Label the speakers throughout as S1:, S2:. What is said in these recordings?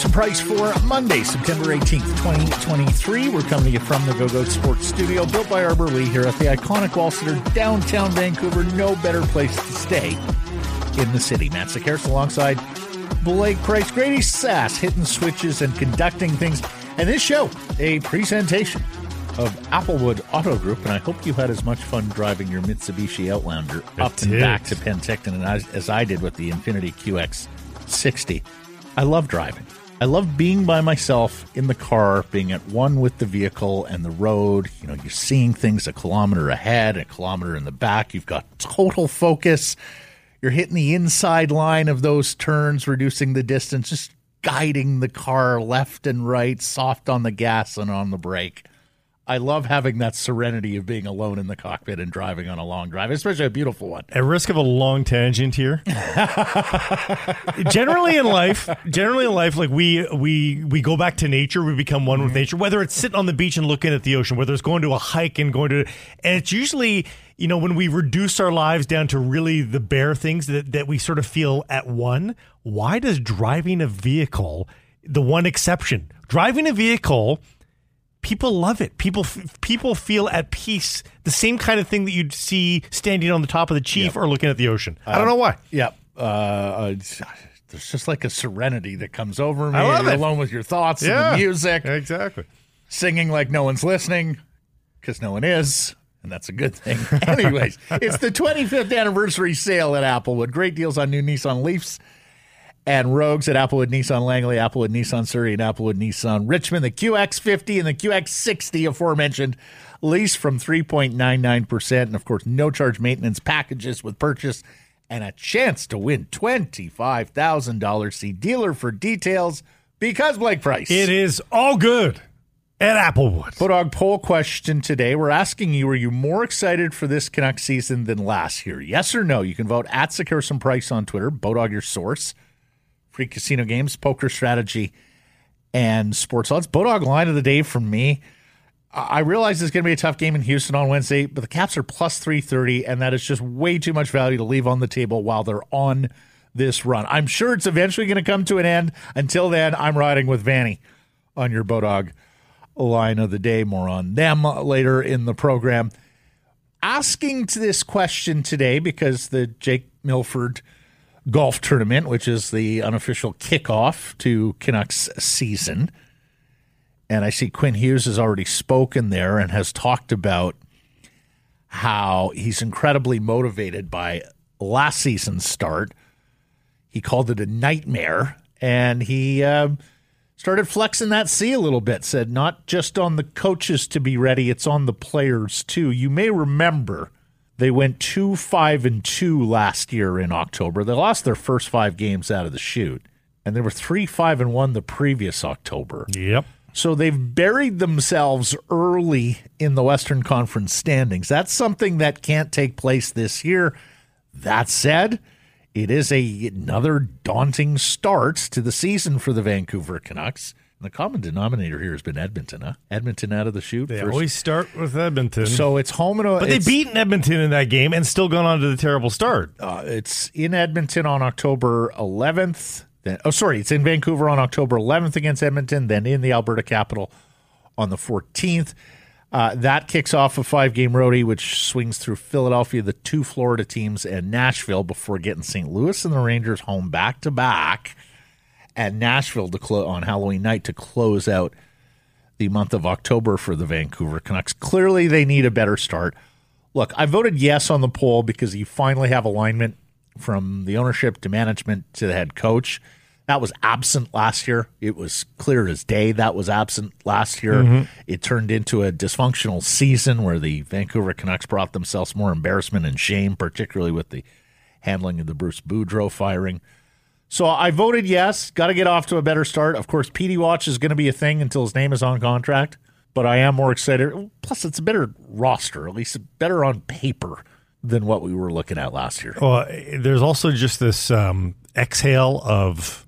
S1: Carson Price for Monday, September 18th, 2023. We're coming to you from the Go Goat Sports Studio, built by Arbor Lee here at the iconic Wall Centre, downtown Vancouver. No better place to stay in the city. Matt Sekeres alongside Blake Price, Grady Sass, hitting switches and conducting things. And this show, a presentation of Applewood Auto Group, and I hope you had as much fun driving your Mitsubishi Outlander
S2: I
S1: up and back to Penticton as, as I did with the Infiniti QX60. I love driving. I love being by myself in the car, being at one with the vehicle and the road. You know, you're seeing things a kilometer ahead, a kilometer in the back. You've got total focus. You're hitting the inside line of those turns, reducing the distance, just guiding the car left and right, soft on the gas and on the brake. I love having that serenity of being alone in the cockpit and driving on a long drive, especially a beautiful one.
S2: At risk of a long tangent here. generally in life, generally in life, like we we we go back to nature, we become one with mm-hmm. nature. Whether it's sitting on the beach and looking at the ocean, whether it's going to a hike and going to, and it's usually you know when we reduce our lives down to really the bare things that that we sort of feel at one. Why does driving a vehicle, the one exception, driving a vehicle? People love it. People people feel at peace. The same kind of thing that you'd see standing on the top of the chief or looking at the ocean. I don't know why.
S1: Yep. Uh, uh, there's just like a serenity that comes over me.
S2: I love it.
S1: alone with your thoughts and the music,
S2: exactly.
S1: singing like no one's listening because no one is. And that's a good thing. Anyways, it's the 25th anniversary sale at Applewood. Great deals on new Nissan Leafs and Rogues at Applewood Nissan Langley, Applewood Nissan Surrey, and Applewood Nissan Richmond. The QX50 and the QX60 aforementioned lease from 3.99%. And of course, no charge maintenance packages with purchase and a chance to win $25,000. See dealer for details because Blake Price.
S2: It is all good at Applewood.
S1: Bodog poll question today. We're asking you, are you more excited for this Canucks season than last year? Yes or no? You can vote at Sekeres and Price on Twitter, Bodog your source. Free casino games, poker strategy, and sports odds. Bodog line of the day from me. I realize it's going to be a tough game in Houston on Wednesday, but the Caps are plus 330, and that is just way too much value to leave on the table while they're on this run. I'm sure it's eventually going to come to an end. Until then, I'm riding with Vanni on your Bodog line of the day. More on them later in the program. Asking this question today because the Jake Milford golf tournament, which is the unofficial kickoff to Canucks season. And I see Quinn Hughes has already spoken there and has talked about how he's incredibly motivated by last season's start. He called it a nightmare, and he um, started flexing that C a little bit. Said not just on the coaches to be ready, it's on the players too. You may remember they went two five and two last year in October. They lost their first five games out of the shoot and they were three five and one the previous October.
S2: Yep.
S1: So they've buried themselves early in the Western Conference standings. That's something that can't take place this year. That said, it is a another daunting start to the season for the Vancouver Canucks. The common denominator here has been Edmonton, huh? Edmonton out of the chute.
S2: They
S1: first-
S2: always start with Edmonton.
S1: so it's home and
S2: but they beaten Edmonton in that game and still gone on to the terrible start.
S1: uh, it's in Edmonton on October 11th. Then, oh, sorry, it's in Vancouver on October 11th against Edmonton. Then in the Alberta capital on the 14th. Uh, that kicks off a five-game roadie, which swings through Philadelphia, the two Florida teams, and Nashville before getting St. Louis and the Rangers home back to back, and Nashville to clo- on Halloween night to close out the month of October for the Vancouver Canucks. Clearly, they need a better start. Look, I voted yes on the poll because you finally have alignment from the ownership to management to the head coach. That was absent last year. It was clear as day that was absent last year. Mm-hmm. It turned into a dysfunctional season where the Vancouver Canucks brought themselves more embarrassment and shame, particularly with the handling of the Bruce Boudreau firing. So I voted yes. Got to get off to a better start. Of course, PD Watch is going to be a thing until his name is on contract. But I am more excited. Plus, it's a better roster, at least better on paper than what we were looking at last year.
S2: Well, there's also just this um, exhale of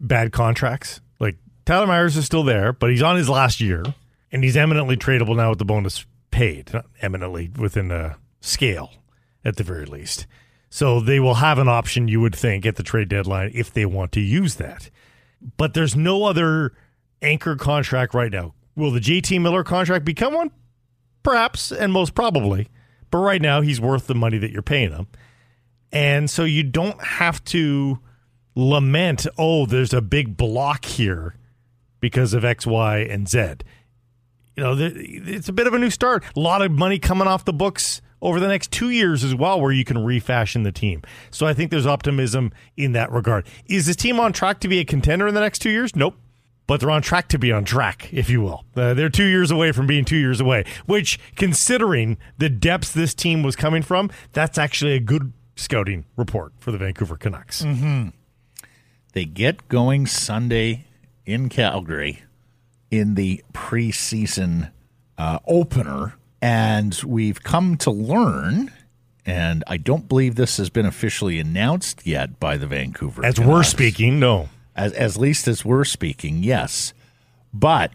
S2: bad contracts. Like Tyler Myers is still there, but he's on his last year, and he's eminently tradable now with the bonus paid, not eminently within a scale at the very least. So they will have an option, you would think, at the trade deadline if they want to use that. but there's no other anchor contract right now. Will the JT Miller contract become one? Perhaps, and most probably. But right now, he's worth the money that you're paying him. And so you don't have to lament, oh, there's a big block here because of X, Y, and Z. You know, it's a bit of a new start. A lot of money coming off the books over the next two years as well, where you can refashion the team. So I think there's optimism in that regard. Is this team on track to be a contender in the next two years? Nope. But they're on track to be on track, if you will. Uh, they're two years away from being two years away, which, considering the depths this team was coming from, that's actually a good scouting report for the Vancouver Canucks.
S1: Mm-hmm. They get going Sunday in Calgary in the preseason uh, opener. And we've come to learn, and I don't believe this has been officially announced yet by the Vancouver.
S2: As
S1: Canucks.
S2: we're speaking, no.
S1: As, as least as we're speaking, yes. But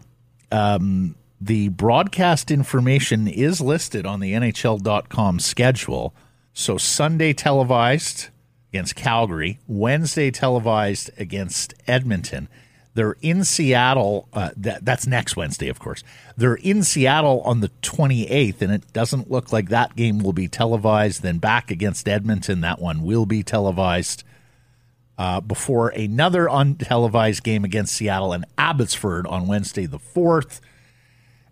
S1: um, the broadcast information is listed on the NHL.com schedule. So Sunday televised against Calgary, Wednesday televised against Edmonton. They're in Seattle. Uh, that, that's next Wednesday, of course. They're in Seattle on the 28th, and it doesn't look like that game will be televised. Then back against Edmonton, that one will be televised. Uh, before another untelevised game against Seattle and Abbotsford on Wednesday the 4th.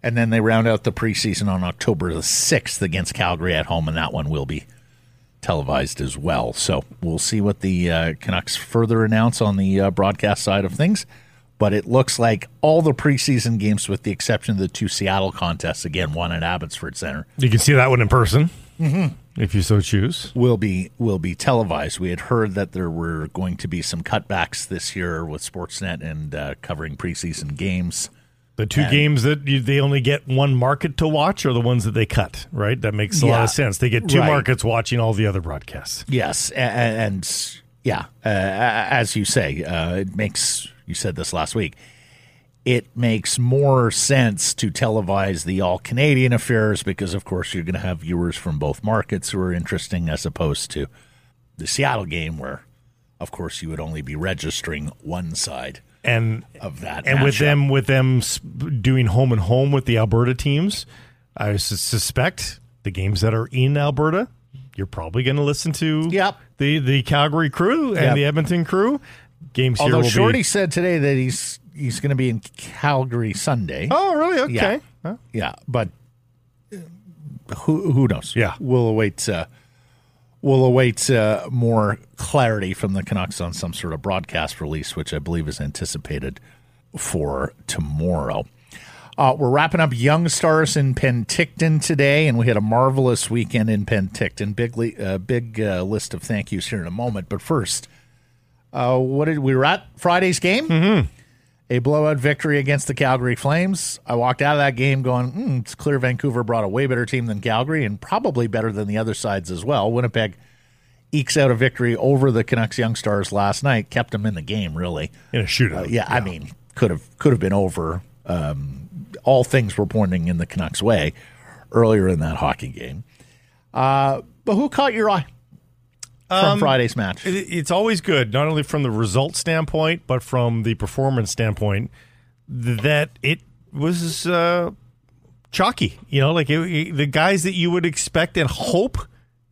S1: And then they round out the preseason on October the 6th against Calgary at home, and that one will be televised as well. So we'll see what the uh, Canucks further announce on the uh, broadcast side of things. But it looks like all the preseason games, with the exception of the two Seattle contests, again one at Abbotsford Center,
S2: you can see that one in person mm-hmm. if you so choose.
S1: Will be will be televised. We had heard that there were going to be some cutbacks this year with Sportsnet and uh, covering preseason games.
S2: The two and, games that you, they only get one market to watch are the ones that they cut, right? That makes a yeah, lot of sense. They get two right. markets watching all the other broadcasts.
S1: Yes, and, and yeah, uh, as you say, uh, it makes. You said this last week. It makes more sense to televise the all Canadian affairs because, of course, you're going to have viewers from both markets who are interesting, as opposed to the Seattle game, where, of course, you would only be registering one side
S2: and
S1: of that.
S2: And
S1: matchup.
S2: with them, with them doing home and home with the Alberta teams, I suspect the games that are in Alberta, you're probably going to listen to.
S1: Yep.
S2: the the Calgary crew and yep. the Edmonton crew. Games
S1: Although
S2: here.
S1: Shorty
S2: be...
S1: said today that he's he's going to be in Calgary Sunday.
S2: Oh, really? Okay.
S1: Yeah, huh? yeah but uh, who who knows?
S2: Yeah,
S1: we'll await. Uh, we'll await uh, more clarity from the Canucks on some sort of broadcast release, which I believe is anticipated for tomorrow. Uh, we're wrapping up Young Stars in Penticton today, and we had a marvelous weekend in Penticton. Big, uh, big uh, list of thank yous here in a moment. But first, uh, what did we were at Friday's game?
S2: Mm-hmm.
S1: A blowout victory against the Calgary Flames. I walked out of that game going, mm, it's clear Vancouver brought a way better team than Calgary and probably better than the other sides as well. Winnipeg ekes out a victory over the Canucks Young Stars last night, kept them in the game really
S2: in a shootout.
S1: Uh, yeah, yeah, I mean, could have could have been over. Um, all things were pointing in the Canucks' way earlier in that hockey game. Uh, but who caught your eye? From um, Friday's match?
S2: It's always good, not only from the result standpoint, but from the performance standpoint, that it was uh, chalky. You know, like it, the guys that you would expect and hope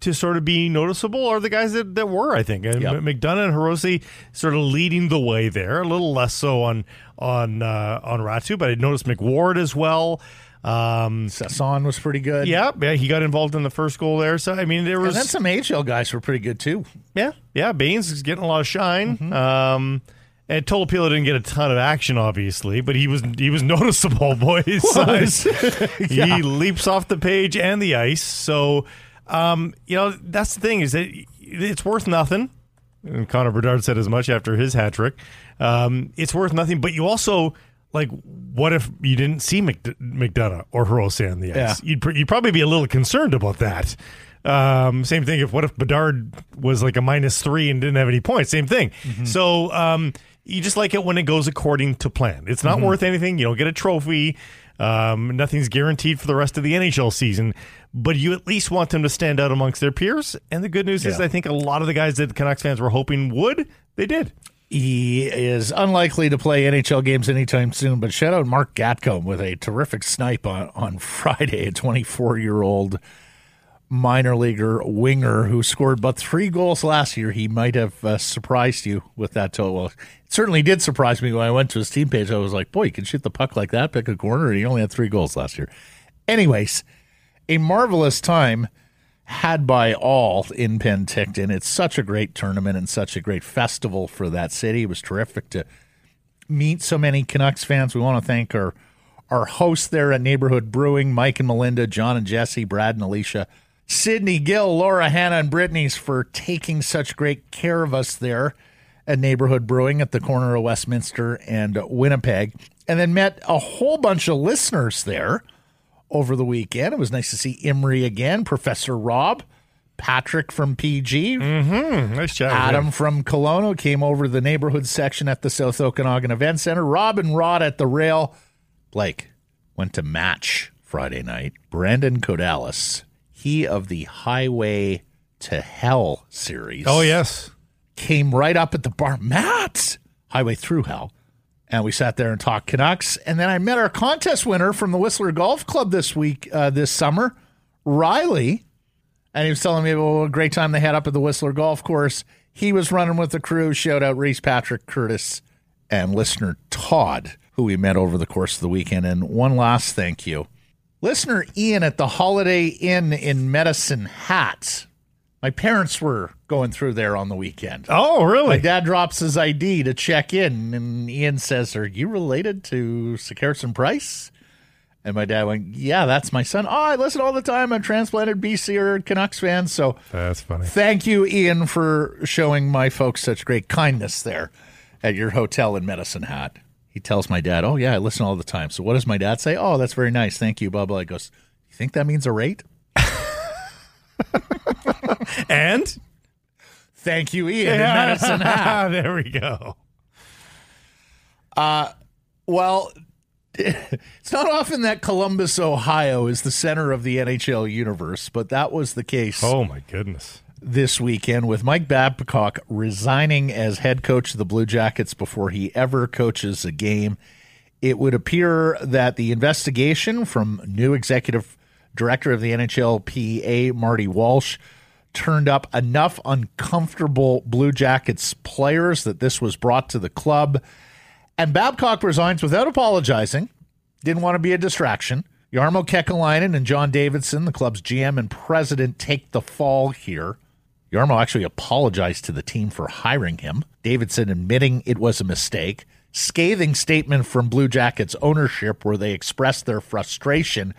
S2: to sort of be noticeable are the guys that, that were, I think. And yep. McDonough and Hirose sort of leading the way there, a little less so on on uh, on Raty, but I noticed McWard as well. Um,
S1: Sasson was pretty good.
S2: Yeah, yeah, he got involved in the first goal there. So I mean, there was
S1: and then some AHL guys were pretty good too.
S2: Yeah, yeah. Bains is getting a lot of shine. Mm-hmm. Um, and Tolopilo didn't get a ton of action, obviously, but he was he was noticeable, boys. yeah. He leaps off the page and the ice. So, um, you know, that's the thing is that it's worth nothing. And Connor Bedard said as much after his hat trick. Um, it's worth nothing, but you also like what if you didn't see McDonough or Hirose on the ice? Yeah. You'd, pr- you'd probably be a little concerned about that. Um, same thing if what if Bedard was like a minus three and didn't have any points? Same thing. Mm-hmm. So um, you just like it when it goes according to plan. It's not mm-hmm. worth anything. You don't get a trophy. Um, nothing's guaranteed for the rest of the NHL season, but you at least want them to stand out amongst their peers. And the good news yeah. is, I think a lot of the guys that the Canucks fans were hoping would, they did.
S1: He is unlikely to play NHL games anytime soon, but shout out Marc Gatcomb with a terrific snipe on, on Friday, a 24 year old minor leaguer winger who scored but three goals last year. He might have uh, surprised you with that total. Well, it certainly did surprise me when I went to his team page. I was like, boy, you can shoot the puck like that, pick a corner, and he only had three goals last year. Anyways, a marvelous time had by all in Penticton. It's such a great tournament and such a great festival for that city. It was terrific to meet so many Canucks fans. We want to thank our our hosts there at Neighborhood Brewing, Mike and Melinda, John and Jesse, Brad and Alicia, Sydney, Gill, Laura, Hannah, and Brittany's for taking such great care of us there at Neighborhood Brewing at the corner of Westminster and Winnipeg. And then met a whole bunch of listeners there over the weekend. It was nice to see Imri again, Professor Rob, Patrick from PG,
S2: Mm-hmm. Nice job.
S1: Adam from Kelowna came over to the neighborhood section at the South Okanagan Event Center. Rob and Rod at the rail. Blake went to match Friday night. Brandon Codalis, he of the Highway to Hell series.
S2: Oh, yes.
S1: Came right up at the bar. Matt, Highway Through Hell. And we sat there and talked Canucks. And then I met our contest winner from the Whistler Golf Club this week, uh, this summer, Riley. And he was telling me a great time they had up at the Whistler Golf Course. He was running with the crew. Shout out Reese Patrick Curtis and listener Todd, who we met over the course of the weekend. And one last thank you. Listener Ian at the Holiday Inn in Medicine Hat. My parents were going through there on the weekend.
S2: Oh, really?
S1: My dad drops his ID to check in, and Ian says, Are you related to Sekeres and Price? And my dad went, Yeah, that's my son. Oh, I listen all the time. I'm transplanted BC or Canucks fan. So
S2: That's funny.
S1: thank you, Ian, for showing my folks such great kindness there at your hotel in Medicine Hat. He tells my dad, Oh, yeah, I listen all the time. So what does my dad say? Oh, that's very nice. Thank you, blah, blah. He goes, You think that means a rate?
S2: And?
S1: Thank you, Ian, in Medicine Hat.
S2: there we go.
S1: Uh, well, it's not often that Columbus, Ohio is the center of the NHL universe, but that was the case
S2: Oh, my goodness.
S1: this weekend with Mike Babcock resigning as head coach of the Blue Jackets before he ever coaches a game. It would appear that the investigation from new executive director of the NHLPA, Marty Walsh, turned up enough uncomfortable Blue Jackets players that this was brought to the club. And Babcock resigns without apologizing. Didn't want to be a distraction. Jarmo Kekalainen and John Davidson, the club's GM and president, take the fall here. Jarmo actually apologized to the team for hiring him. Davidson admitting it was a mistake. Scathing statement from Blue Jackets ownership where they expressed their frustration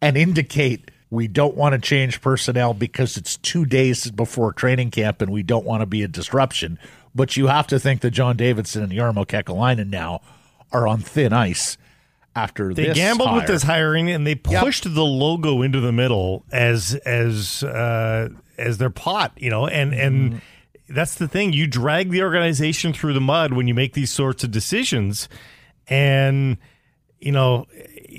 S1: and indicate we don't want to change personnel because it's two days before training camp and we don't want to be a disruption. But you have to think that John Davidson and Jarmo Kekalainen now are on thin ice after
S2: They gambled with this hiring and they pushed the logo into the middle as as uh, as their pot, you know, and and
S1: Mm-hmm.
S2: that's the thing. You drag the organization through the mud when you make these sorts of decisions, and you know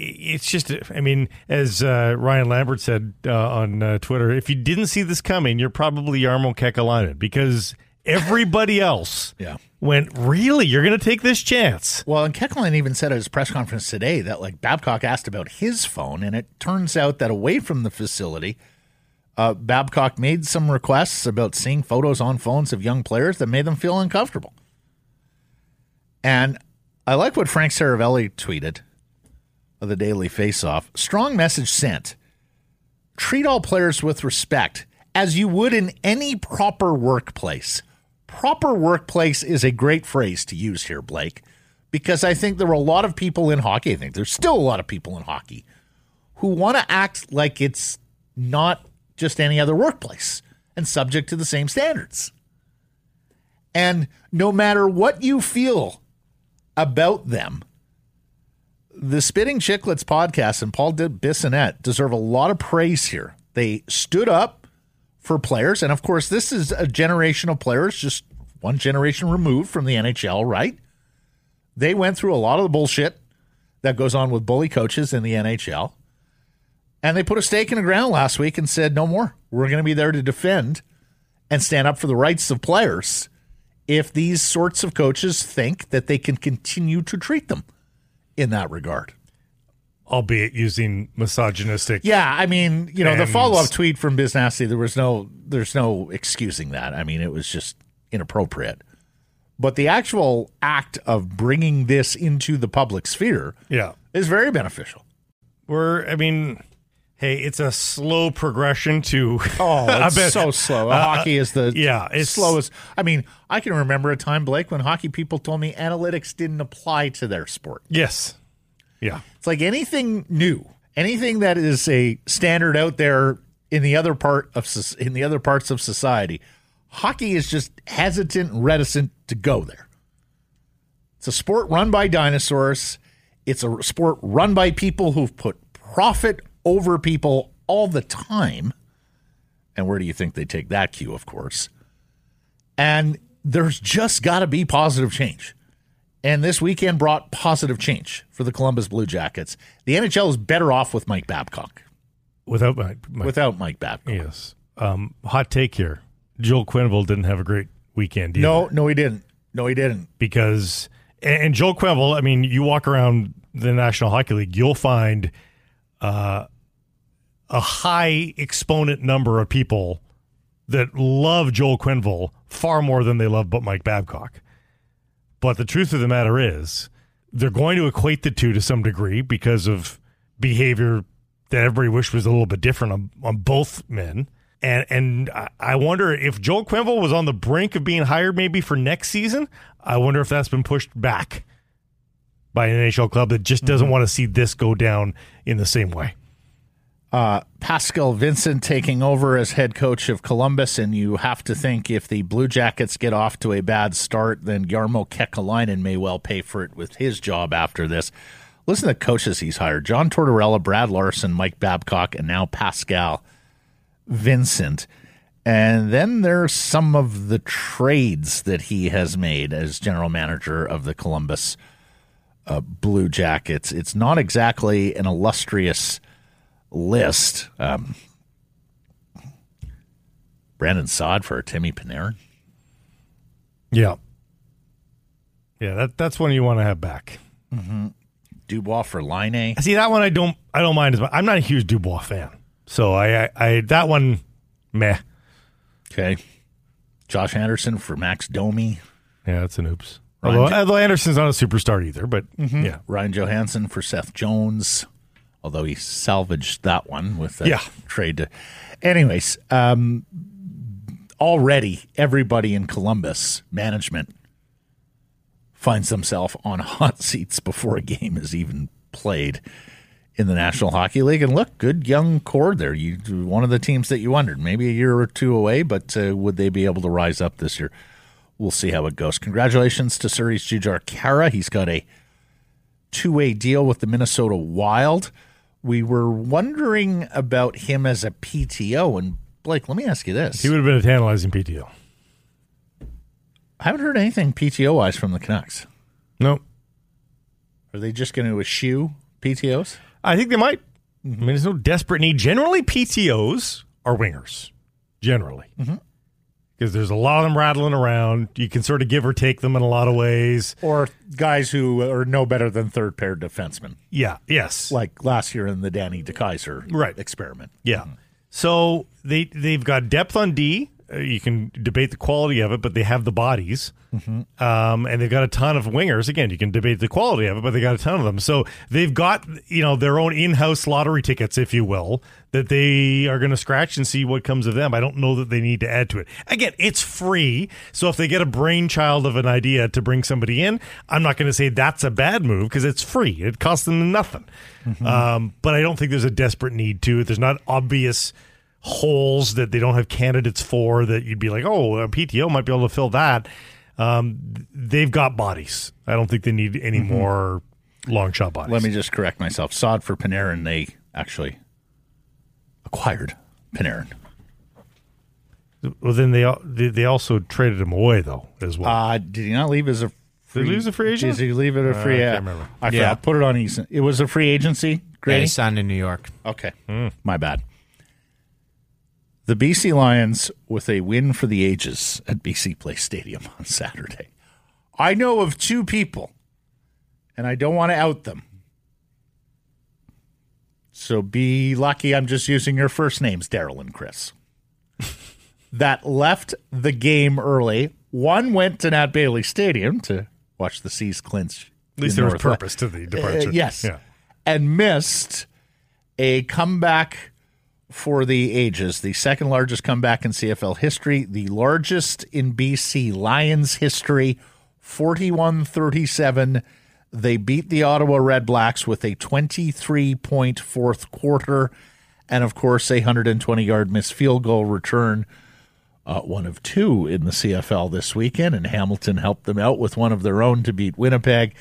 S2: it's just. I mean, as uh, Ryan Lambert said uh, on uh, Twitter, if you didn't see this coming, you're probably Jarmo Kekalainen because everybody else
S1: Yeah.
S2: went, really, you're going to take this chance.
S1: Well, and Kekalainen even said at his press conference today that like Babcock asked about his phone, and it turns out that away from the facility, uh, Babcock made some requests about seeing photos on phones of young players that made them feel uncomfortable. And I like what Frank Seravalli tweeted of the Daily Faceoff. Strong message sent. Treat all players with respect as you would in any proper workplace. Proper workplace is a great phrase to use here, Blake, because I think there were a lot of people in hockey. I think there's still a lot of people in hockey who want to act like it's not just any other workplace and subject to the same standards. And no matter what you feel about them, the Spitting Chicklets podcast and Paul Bissonnette deserve a lot of praise here. They stood up for players, and of course, this is a generation of players, just one generation removed from the NHL, right? They went through a lot of the bullshit that goes on with bully coaches in the NHL. And they put a stake in the ground last week and said, no more. We're going to be there to defend and stand up for the rights of players if these sorts of coaches think that they can continue to treat them in that regard.
S2: albeit using misogynistic.
S1: Yeah, I mean, you know, the follow up tweet from Biz Nasty, there was no, there's no excusing that. I mean, it was just inappropriate. But the actual act of bringing this into the public sphere
S2: Yeah.
S1: is very beneficial.
S2: We're, I mean, hey, it's a slow progression to.
S1: Oh, it's
S2: bet-
S1: so slow.
S2: uh,
S1: hockey is the
S2: yeah, it's-
S1: slowest. I mean, I can remember a time, Blake, when hockey people told me analytics didn't apply to their sport.
S2: yes. Yeah.
S1: It's like anything new, anything that is a standard out there in the other part of in the other parts of society. Hockey is just hesitant, and reticent to go there. It's a sport run by dinosaurs. It's a sport run by people who've put profit over people all the time. And where do you think they take that cue? Of course. And there's just got to be positive change. And this weekend brought positive change for the Columbus Blue Jackets. The NHL is better off with Mike Babcock,
S2: Without my, my
S1: without Mike Babcock.
S2: yes. Um, hot take here. Joel Quenneville didn't have a great weekend either.
S1: No, no, he didn't. No, he didn't.
S2: because and, and Joel Quenneville, I mean, you walk around the National Hockey League, you'll find uh, a high exponent number of people that love Joel Quenneville far more than they love but Mike Babcock. But the truth of the matter is, they're going to equate the two to some degree because of behavior that everybody wished was a little bit different on, on both men. And and I- wonder if Joel Quenneville was on the brink of being hired maybe for next season. I wonder if that's been pushed back by an NHL club that just doesn't want to see this go down in the same way.
S1: Uh, Pascal Vincent taking over as head coach of Columbus, and you have to think if the Blue Jackets get off to a bad start, then Jarmo Kekalainen may well pay for it with his job after this. Listen to the coaches he's hired: John Tortorella, Brad Larsen, Mike Babcock, and now Pascal Vincent. And then there are some of the trades that he has made as general manager of the Columbus uh, Blue Jackets. It's not exactly an illustrious list. Um, Brandon Saad for Timmy Panarin.
S2: Yeah. Yeah, that that's one you want to have back.
S1: Dubois for Laine.
S2: See that one I don't I don't mind as much. I'm not a huge Dubois fan. So I I, I that one meh.
S1: Okay. Josh Anderson for Max Domi.
S2: Yeah, that's an oops. Although, although Anderson's not a superstar either, but yeah.
S1: Ryan Johansen for Seth Jones. Although he salvaged that one with the
S2: Yeah.
S1: trade. To, anyways, um, already everybody in Columbus management finds themselves on hot seats before a game is even played in the National Hockey League. And look, good young core there. You one of the teams that you wondered maybe a year or two away, but uh, would they be able to rise up this year? We'll see how it goes. Congratulations to Surrey's Jujhar Khaira. He's got a two-way deal with the Minnesota Wild. We were wondering about him as a PTO, and Blake, let me ask you this:
S2: He would have been a tantalizing PTO.
S1: I haven't heard anything PTO wise from the Canucks.
S2: No.
S1: Are they just going to eschew PTOs?
S2: I think they might. I mean, there's no desperate need. Generally, PTOs are wingers. Generally. Mm-hmm. Because there's a lot of them rattling around. You can sort of give or take them in a lot of ways.
S1: Or guys who are no better than third pair defensemen,
S2: Yeah. Yes.
S1: like last year in the Danny DeKeyser
S2: Right.
S1: experiment.
S2: Yeah. So they they've got depth on D. You can debate the quality of it, but they have the bodies, um, and they've got a ton of wingers. Again, you can debate the quality of it, but they got a ton of them. So they've got you know their own in-house lottery tickets, if you will, that they are going to scratch and see what comes of them. I don't know that they need to add to it. Again, it's free, so if they get a brainchild of an idea to bring somebody in, I'm not going to say that's a bad move because it's free. It costs them nothing. Um, but I don't think there's a desperate need to. There's not obvious holes that they don't have candidates for that you'd be like, oh, a PTO might be able to fill that. Um, they've got bodies. I don't think they need any more long shot bodies.
S1: Let me just correct myself. Saad for Panarin, they actually acquired Panarin.
S2: well, then they they they also traded him away though as well.
S1: Uh, did he not leave as a free,
S2: he leave as a free agent?
S1: Did he leave it a free?
S2: I
S1: uh,
S2: can't remember.
S1: I forgot.
S3: Yeah.
S1: Put it on Eason. It was a free agency.
S3: Yeah,
S1: Great.
S3: he signed in New York.
S1: Okay.
S2: Hmm.
S1: My bad. The BC Lions with a win for the ages at BC Place Stadium on Saturday. I know of two people, and I don't want to out them. So be lucky I'm just using your first names, Daryl and Chris. that left the game early. One went to Nat Bailey Stadium to watch the C's clinch.
S2: At least there was
S1: Northwest.
S2: purpose to the departure.
S1: Uh, yes.
S2: Yeah.
S1: And missed a comeback for the ages, the second largest comeback in CFL history, the largest in BC Lions history, 41 37. They beat the Ottawa Redblacks with a 23 point fourth quarter, and of course, a 120 yard missed field goal return. Uh, one of two in the CFL this weekend, and Hamilton helped them out with one of their own to beat Winnipeg.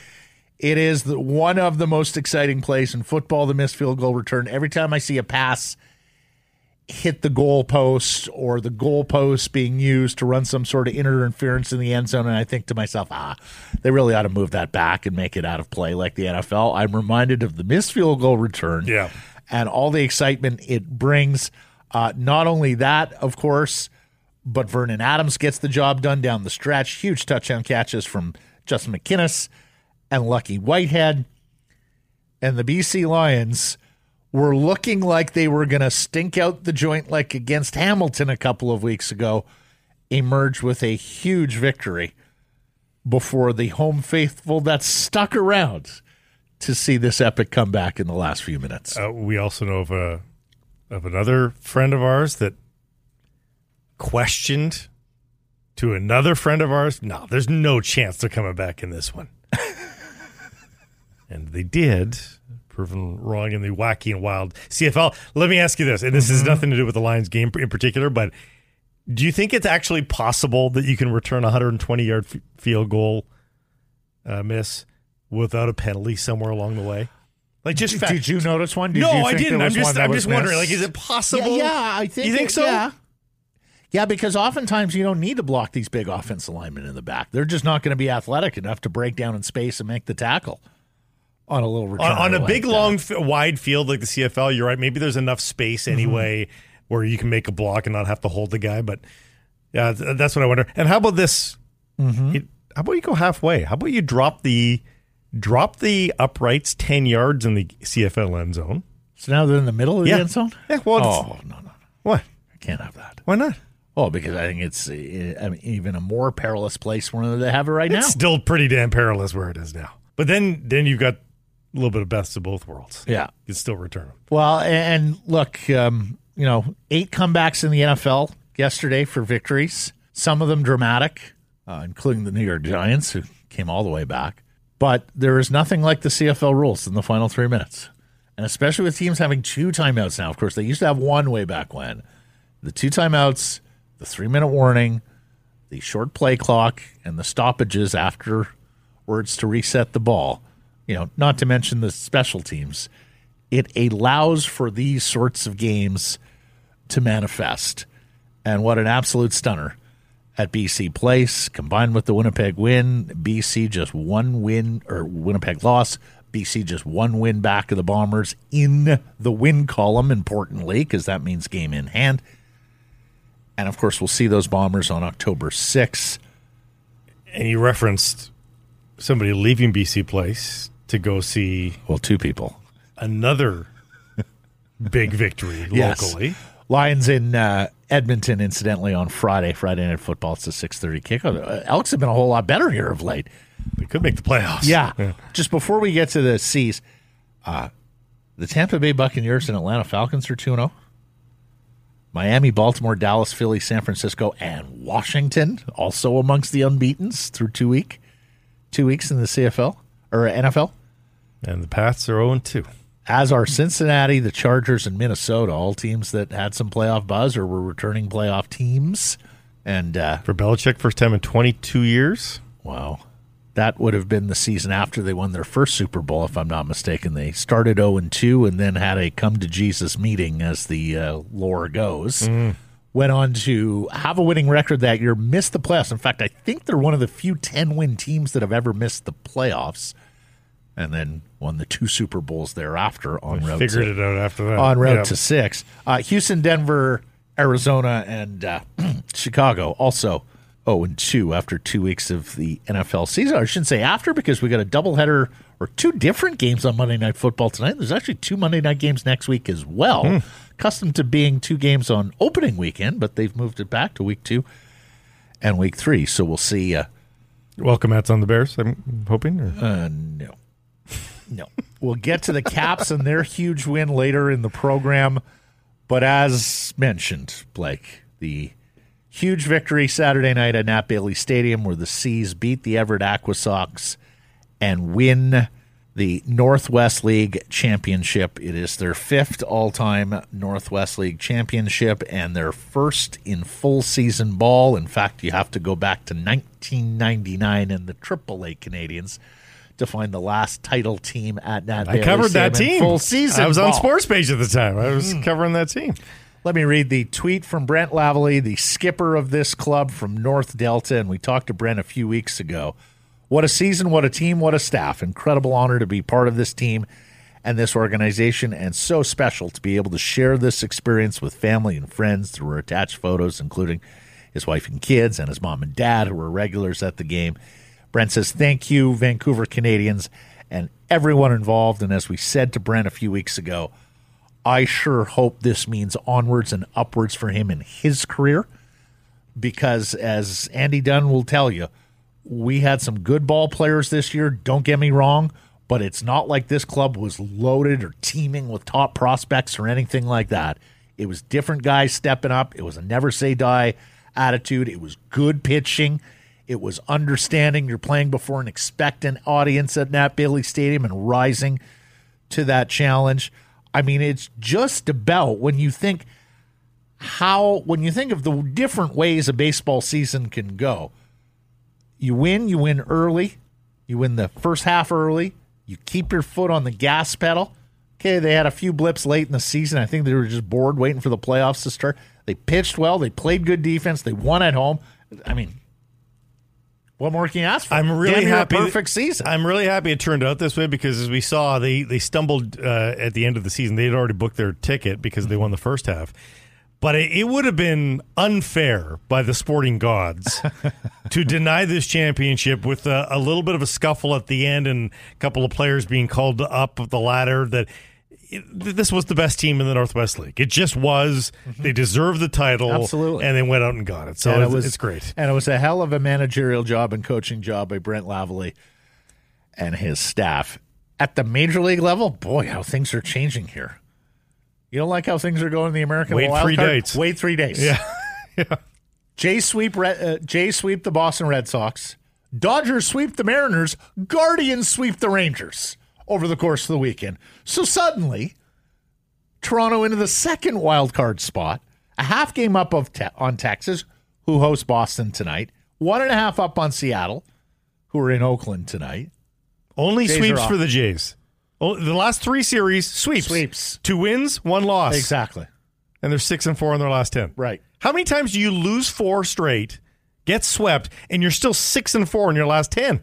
S1: It is the, one of the most exciting plays in football, the missed field goal return. Every time I see a pass hit the goalpost or the goalpost being used to run some sort of interference in the end zone, and I think to myself, ah, they really ought to move that back and make it out of play like the NFL. I'm reminded of the missed field goal return
S2: Yeah.
S1: and all the excitement it brings. Uh, not only that, of course, but Vernon Adams gets the job done down the stretch. Huge touchdown catches from Justin McInnis and Lucky Whitehead. And the BC Lions were looking like they were going to stink out the joint like against Hamilton a couple of weeks ago, emerged with a huge victory before the home faithful that stuck around to see this epic comeback in the last few minutes.
S2: Uh, we also know of a of another friend of ours that questioned to another friend of ours. No, there's no chance they're coming back in this one, and they did. Proven wrong in the wacky and wild CFL. Let me ask you this, and this has nothing to do with the Lions game in particular, but do you think it's actually possible that you can return a 120 yard f- field goal uh, miss without a penalty somewhere along the way? Like just fact-
S1: Did you notice one? Did
S2: no, I didn't. I'm just, I'm just wondering. Like, is it possible?
S1: Yeah, yeah, I think.
S2: You think
S1: it-
S2: so?
S1: Yeah. Yeah, because oftentimes you don't need to block these big offensive linemen in the back. They're just not going to be athletic enough to break down in space and make the tackle on a little return.
S2: On, on a
S1: like
S2: big,
S1: that.
S2: long, f- wide field like the CFL, you're right. Maybe there's enough space
S1: Mm-hmm.
S2: anyway where you can make a block and not have to hold the guy. But yeah, th- that's what I wonder. And how about this?
S1: Mm-hmm.
S2: It- how about you go halfway? How about you drop the drop the uprights ten yards in the CFL end zone?
S1: So now they're in the middle of the end zone.
S2: Yeah. Well,
S1: Oh no, no, no!
S2: what?
S1: I can't have that.
S2: Why not?
S1: Oh, because I think it's uh, I mean, even a more perilous place where they have it right now.
S2: It's still pretty damn perilous where it is now. But then then you've got a little bit of best of both worlds.
S1: Yeah.
S2: You can still return them.
S1: Well, and look, um, you know, eight comebacks in the NFL yesterday for victories. Some of them dramatic, uh, including the New York Giants, who came all the way back. But there is nothing like the CFL rules in the final three minutes, and especially with teams having two timeouts now. Of course, they used to have one way back when. The two timeouts, the three minute warning, the short play clock, and the stoppages afterwards to reset the ball. You know, not to mention the special teams it allows for these sorts of games to manifest. And what an absolute stunner at BC Place, combined with the Winnipeg win. BC just one win, or Winnipeg loss. BC just one win back of the Bombers in the win column, importantly, because that means game in hand. And of course, we'll see those Bombers on October 6th.
S2: And you referenced somebody leaving BC Place to go see
S1: Well, two people.
S2: another big victory
S1: Yes.
S2: locally.
S1: Lions in uh, Edmonton, incidentally, on Friday. Friday night football. It's a six thirty kickoff. Uh, Elks have been a whole lot better here of late.
S2: They could make the playoffs.
S1: Yeah. Just before we get to the C's, uh, the Tampa Bay Buccaneers and Atlanta Falcons are two zero. Miami, Baltimore, Dallas, Philly, San Francisco, and Washington also amongst the unbeaten's through two week, two weeks in the CFL or NFL.
S2: And the Pats are 0 2.
S1: as are Cincinnati, the Chargers, and Minnesota, all teams that had some playoff buzz or were returning playoff teams. And uh,
S2: For Belichick, first time in 22 years.
S1: wow, that would have been the season after they won their first Super Bowl, if I'm not mistaken. They started 0 and 2 and then had a come to Jesus meeting, as the uh, lore goes. Went on to have a winning record that year, missed the playoffs. In fact, I think they're one of the few 10 win teams that have ever missed the playoffs. And then won the two Super Bowls thereafter on road
S2: Figured
S1: to
S2: it out after that.
S1: on road
S2: Yeah.
S1: to six. Uh, Houston, Denver, Arizona and uh, Chicago also 0 and 2 after two weeks of the NFL season. I shouldn't say after because we got a doubleheader or two different games on Monday Night Football tonight. There's actually two Monday night games next week as well. Hmm. Accustomed to being two games on opening weekend, but they've moved it back to week two and week three. So we'll see. Uh,
S2: Welcome, Mats on the Bears. I'm hoping. Or?
S1: Uh, no, no. we'll get to the Caps and their huge win later in the program. But as mentioned, Blake, the huge victory Saturday night at Nat Bailey Stadium where the C's beat the Everett Aquasox and win the Northwest League Championship. It is their fifth all time Northwest League Championship and their first in full season ball. In fact, you have to go back to 1999 and the AAA Canadians to find the last title team at Nat.
S2: I covered that team
S1: full season.
S2: I was
S1: ball.
S2: on Sports Page at the time. I was mm. covering that team.
S1: Let me read the tweet from Brent Lavallee, the skipper of this club from North Delta, and we talked to Brent a few weeks ago. What a season, what a team, what a staff. Incredible honor to be part of this team and this organization, and so special to be able to share this experience with family and friends through attached photos, including his wife and kids and his mom and dad, who were regulars at the game. Brent says, Thank you, Vancouver Canadians, and everyone involved. And as we said to Brent a few weeks ago, I sure hope this means onwards and upwards for him in his career because, as Andy Dunn will tell you, we had some good ball players this year. Don't get me wrong, but it's not like this club was loaded or teaming with top prospects or anything like that. It was different guys stepping up. It was a never say die attitude. It was good pitching. It was understanding you're playing before an expectant audience at Nat Bailey Stadium and rising to that challenge. I mean, it's just about when you think how, when you think of the different ways a baseball season can go you win, you win early. You win the first half early. You keep your foot on the gas pedal. Okay, they had a few blips late in the season. I think they were just bored waiting for the playoffs to start. They pitched well. They played good defense. They won at home. I mean, what more can you ask for?
S2: I'm really happy.
S1: Perfect season.
S2: I'm really happy it turned out this way because, as we saw, they they stumbled uh, at the end of the season. They had already booked their ticket because they won the first half. But it, it would have been unfair by the sporting gods to deny this championship with a, a, little bit of a scuffle at the end and a couple of players being called up the ladder. That this was the best team in the Northwest League. It just was. Mm-hmm. They deserved the title,
S1: absolutely,
S2: and they went out and got it. So it was, it's great,
S1: and it was a hell of a managerial job and coaching job by Brent Lavallee and his staff at the major league level. Boy, how things are changing here. You don't like how things are going in the American League?
S2: Wait
S1: Wild
S2: three
S1: card?
S2: days.
S1: Wait three days.
S2: Yeah. yeah.
S1: Jay sweep uh, Jay sweep the Boston Red Sox. Dodgers sweep the Mariners. Guardians sweep the Rangers over the course of the weekend. So suddenly, Toronto into the second wild card spot, a half game up of te- on Texas, who hosts Boston tonight, one and a half up on Seattle, who are in Oakland tonight.
S2: Only Jays sweeps for the Jays. Oh, the last three series sweeps.
S1: Sweeps.
S2: Two wins, one loss.
S1: Exactly.
S2: And they're six and four in their last ten.
S1: Right.
S2: How many times do you lose four straight, get swept, and you're still six and four in your last ten?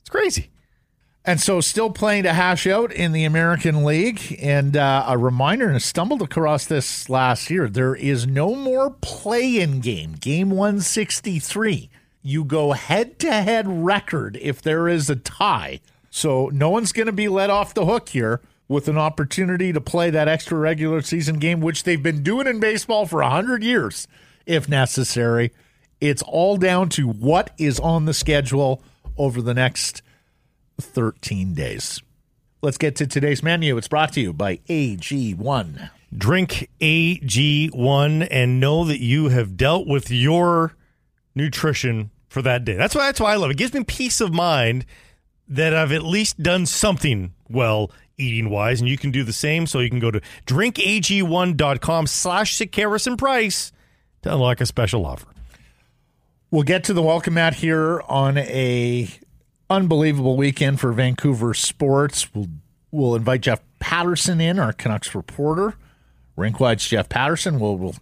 S2: It's crazy.
S1: And so, still playing to hash out in the American League. And uh, a reminder, and I stumbled across this last year there is no more play in game, game 163. You go head to head record if there is a tie so no one's going to be let off the hook here with an opportunity to play that extra regular season game, which they've been doing in baseball for 100 years, if necessary. It's all down to what is on the schedule over the next 13 days. Let's get to today's menu. It's brought to you by AG1.
S2: Drink AG1 and know that you have dealt with your nutrition for that day. That's why that's why I love it. It gives me peace of mind that I've at least done something well eating wise, and you can do the same. So you can go to drinkag1.com slash Harrison Price to unlock a special offer.
S1: We'll get to the welcome mat here on a unbelievable weekend for Vancouver sports. We'll we'll invite Jeff Paterson in, our Canucks reporter. Rinkwide's Jeff Paterson. We'll, we'll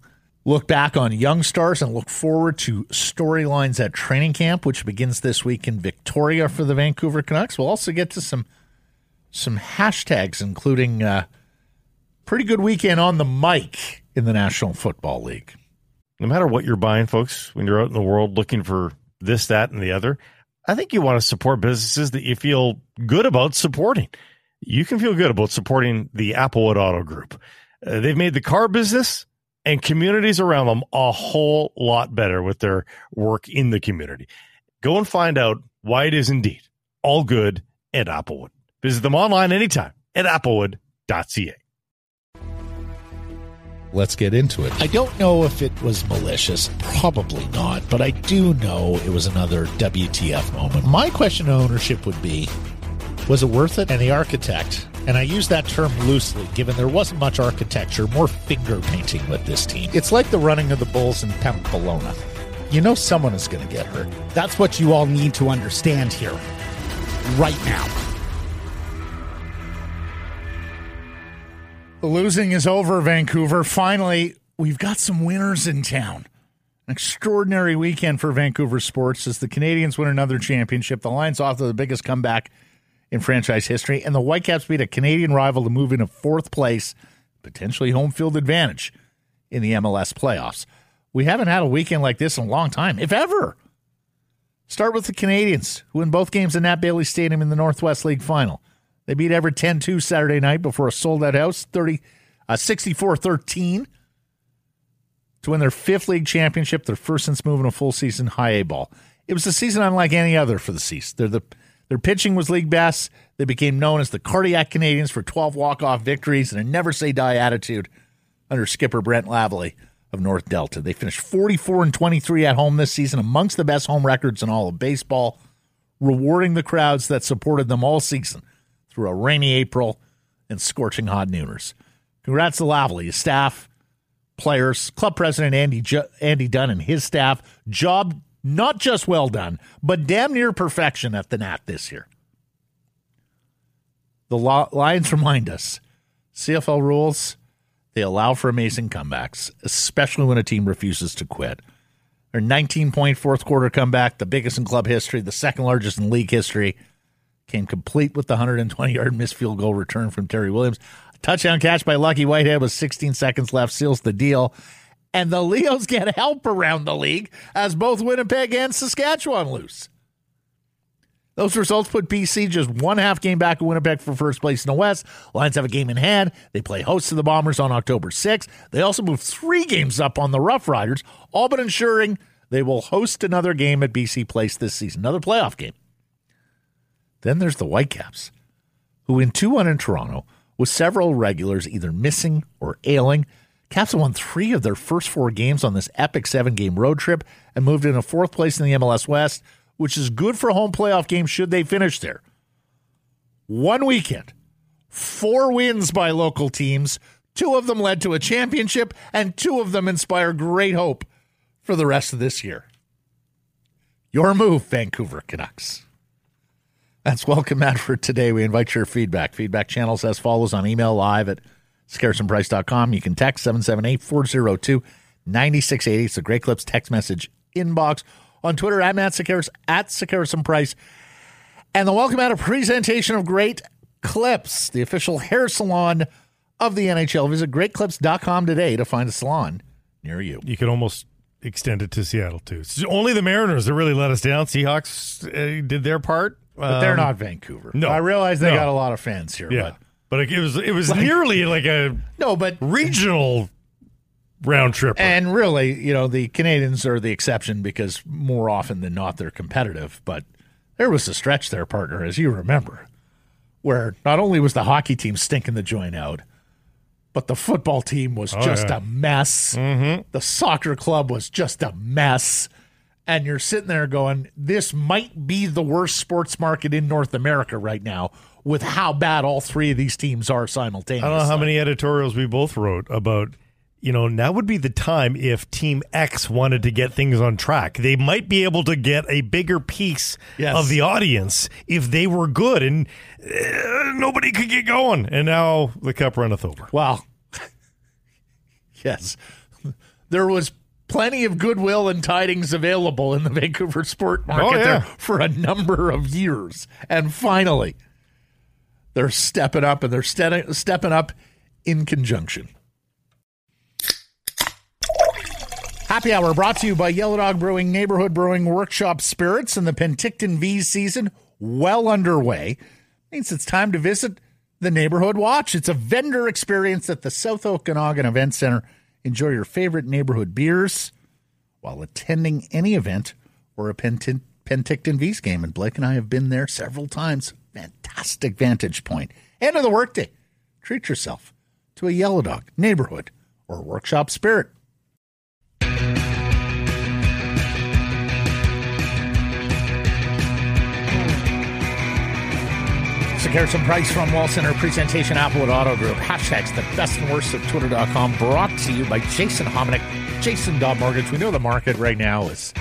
S1: look back on young stars and look forward to storylines at training camp, which begins this week in Victoria for the Vancouver Canucks. We'll also get to some some hashtags, including uh, pretty good weekend on the mic in the National Football League.
S2: no matter what you're buying, folks, when you're out in the world looking for this, that, and the other, I think you want to support businesses that you feel good about supporting. You can feel good about supporting the Applewood Auto Group. Uh, they've made the car business and communities around them a whole lot better with their work in the community. Go and find out why it is indeed all good at Applewood. Visit them online anytime at applewood.ca.
S1: Let's get into it.
S3: I don't know if it was malicious, probably not, but I do know it was another WTF moment. My question to ownership would be was it worth it? And the architect, and I use that term loosely, given there wasn't much architecture, more finger painting with this team. It's like the running of the Bulls in Pamplona. You know someone is going to get hurt.
S4: That's what you all need to understand here, right now.
S1: The losing is over, Vancouver. Finally, we've got some winners in town. An extraordinary weekend for Vancouver sports as the Canadians win another championship. The Lions off to the biggest comeback in franchise history, and the Whitecaps beat a Canadian rival to move into fourth place, potentially home field advantage in the MLS playoffs. We haven't had a weekend like this in a long time, if ever. Start with the Canadians, who win both games in Nat Bailey Stadium in the Northwest League final. They beat Everett 10 2 Saturday night before a sold out house, 30, uh, 64 13 to win their fifth league championship, their first since moving a full season high A ball. It was a season unlike any other for the C's. They're the, their pitching was league best. They became known as the Cardiac Canadians for 12 walk off victories and a never say die attitude under skipper Brent Lavallee of North Delta. They finished 44 and 23 at home this season, amongst the best home records in all of baseball, rewarding the crowds that supported them all season through a rainy April and scorching hot nooners. Congrats to Lavallee, his staff, players, club president Andy Andy Dunn and his staff. Job not just well done, but damn near perfection at the Nat this year. The Lions remind us CFL rules, they allow for amazing comebacks, especially when a team refuses to quit. Their 19 point fourth quarter comeback, the biggest in club history, the second largest in league history came complete with the 120 yard missed field goal return from Terry Williams. A touchdown catch by Lucky Whitehead with 16 seconds left seals the deal. And the Leos get help around the league as both Winnipeg and Saskatchewan lose. Those results put BC just one half game back of Winnipeg for first place in the West. Lions have a game in hand. They play host to the Bombers on October 6th. They also move three games up on the Roughriders, all but ensuring they will host another game at BC Place this season, another playoff game. Then there's the Whitecaps, who win 2 1 in Toronto with several regulars either missing or ailing. Caps have won three of their first four games on this epic seven game road trip and moved into fourth place in the MLS West, which is good for home playoff game should they finish there. One weekend, four wins by local teams. Two of them led to a championship, and two of them inspire great hope for the rest of this year. Your move, Vancouver Canucks. That's welcome Matt for today. We invite your feedback. Feedback channels as follows on email live at sekeresandprice.com. You can text 778 402 9680. It's the Great Clips text message inbox. On Twitter, at Matt Sekeres, at Price. And the welcome out a presentation of Great Clips, the official hair salon of the NHL. Visit greatclips.com today to find a salon near you.
S2: You could almost extend it to Seattle, too. It's only the Mariners that really let us down. Seahawks uh, did their part.
S1: But they're um, not Vancouver.
S2: No,
S1: I realize they
S2: no.
S1: got a lot of fans here.
S2: Yeah,
S1: but,
S2: but it was it was nearly like a
S1: no, but
S2: regional round trip.
S1: And really, you know, the Canadians are the exception because more often than not they're competitive. But there was a stretch there, partner, as you remember, where not only was the hockey team stinking the joint out, but the football team was
S2: oh,
S1: just
S2: yeah.
S1: a mess.
S2: Mm-hmm.
S1: The soccer club was just a mess and you're sitting there going, this might be the worst sports market in North America right now with how bad all three of these teams are simultaneously.
S2: I don't know how many editorials we both wrote about, you know, now would be the time if Team X wanted to get things on track. They might be able to get a bigger piece
S1: yes.
S2: of the audience if they were good and uh, nobody could get going. And now the cup runneth over.
S1: Well, yes. There was plenty of goodwill and tidings available in the Vancouver sport oh, market
S2: oh, yeah.
S1: there for a number of years. And finally, they're stepping up and they're ste- stepping up in conjunction. Happy Hour brought to you by Yellow Dog Brewing, Neighborhood Brewing Workshop Spirits, and the Penticton Vees season well underway. Means it's time to visit the Neighborhood Watch. It's a vendor experience at the South Okanagan Event Center. Enjoy your favorite neighborhood beers while attending any event or a Penticton, Penticton Vees game. And Blake and I have been there several times. Fantastic vantage point. End of the workday. Treat yourself to a Yellow Dog, Neighborhood, or Workshop Spirit. Sekeres and Price from Wall Centre Presentation Applewood Auto Group. Hashtags the best and worst of Twitter.com brought to you by Jason Hominick, Jason Mortgage. We know the market right now is,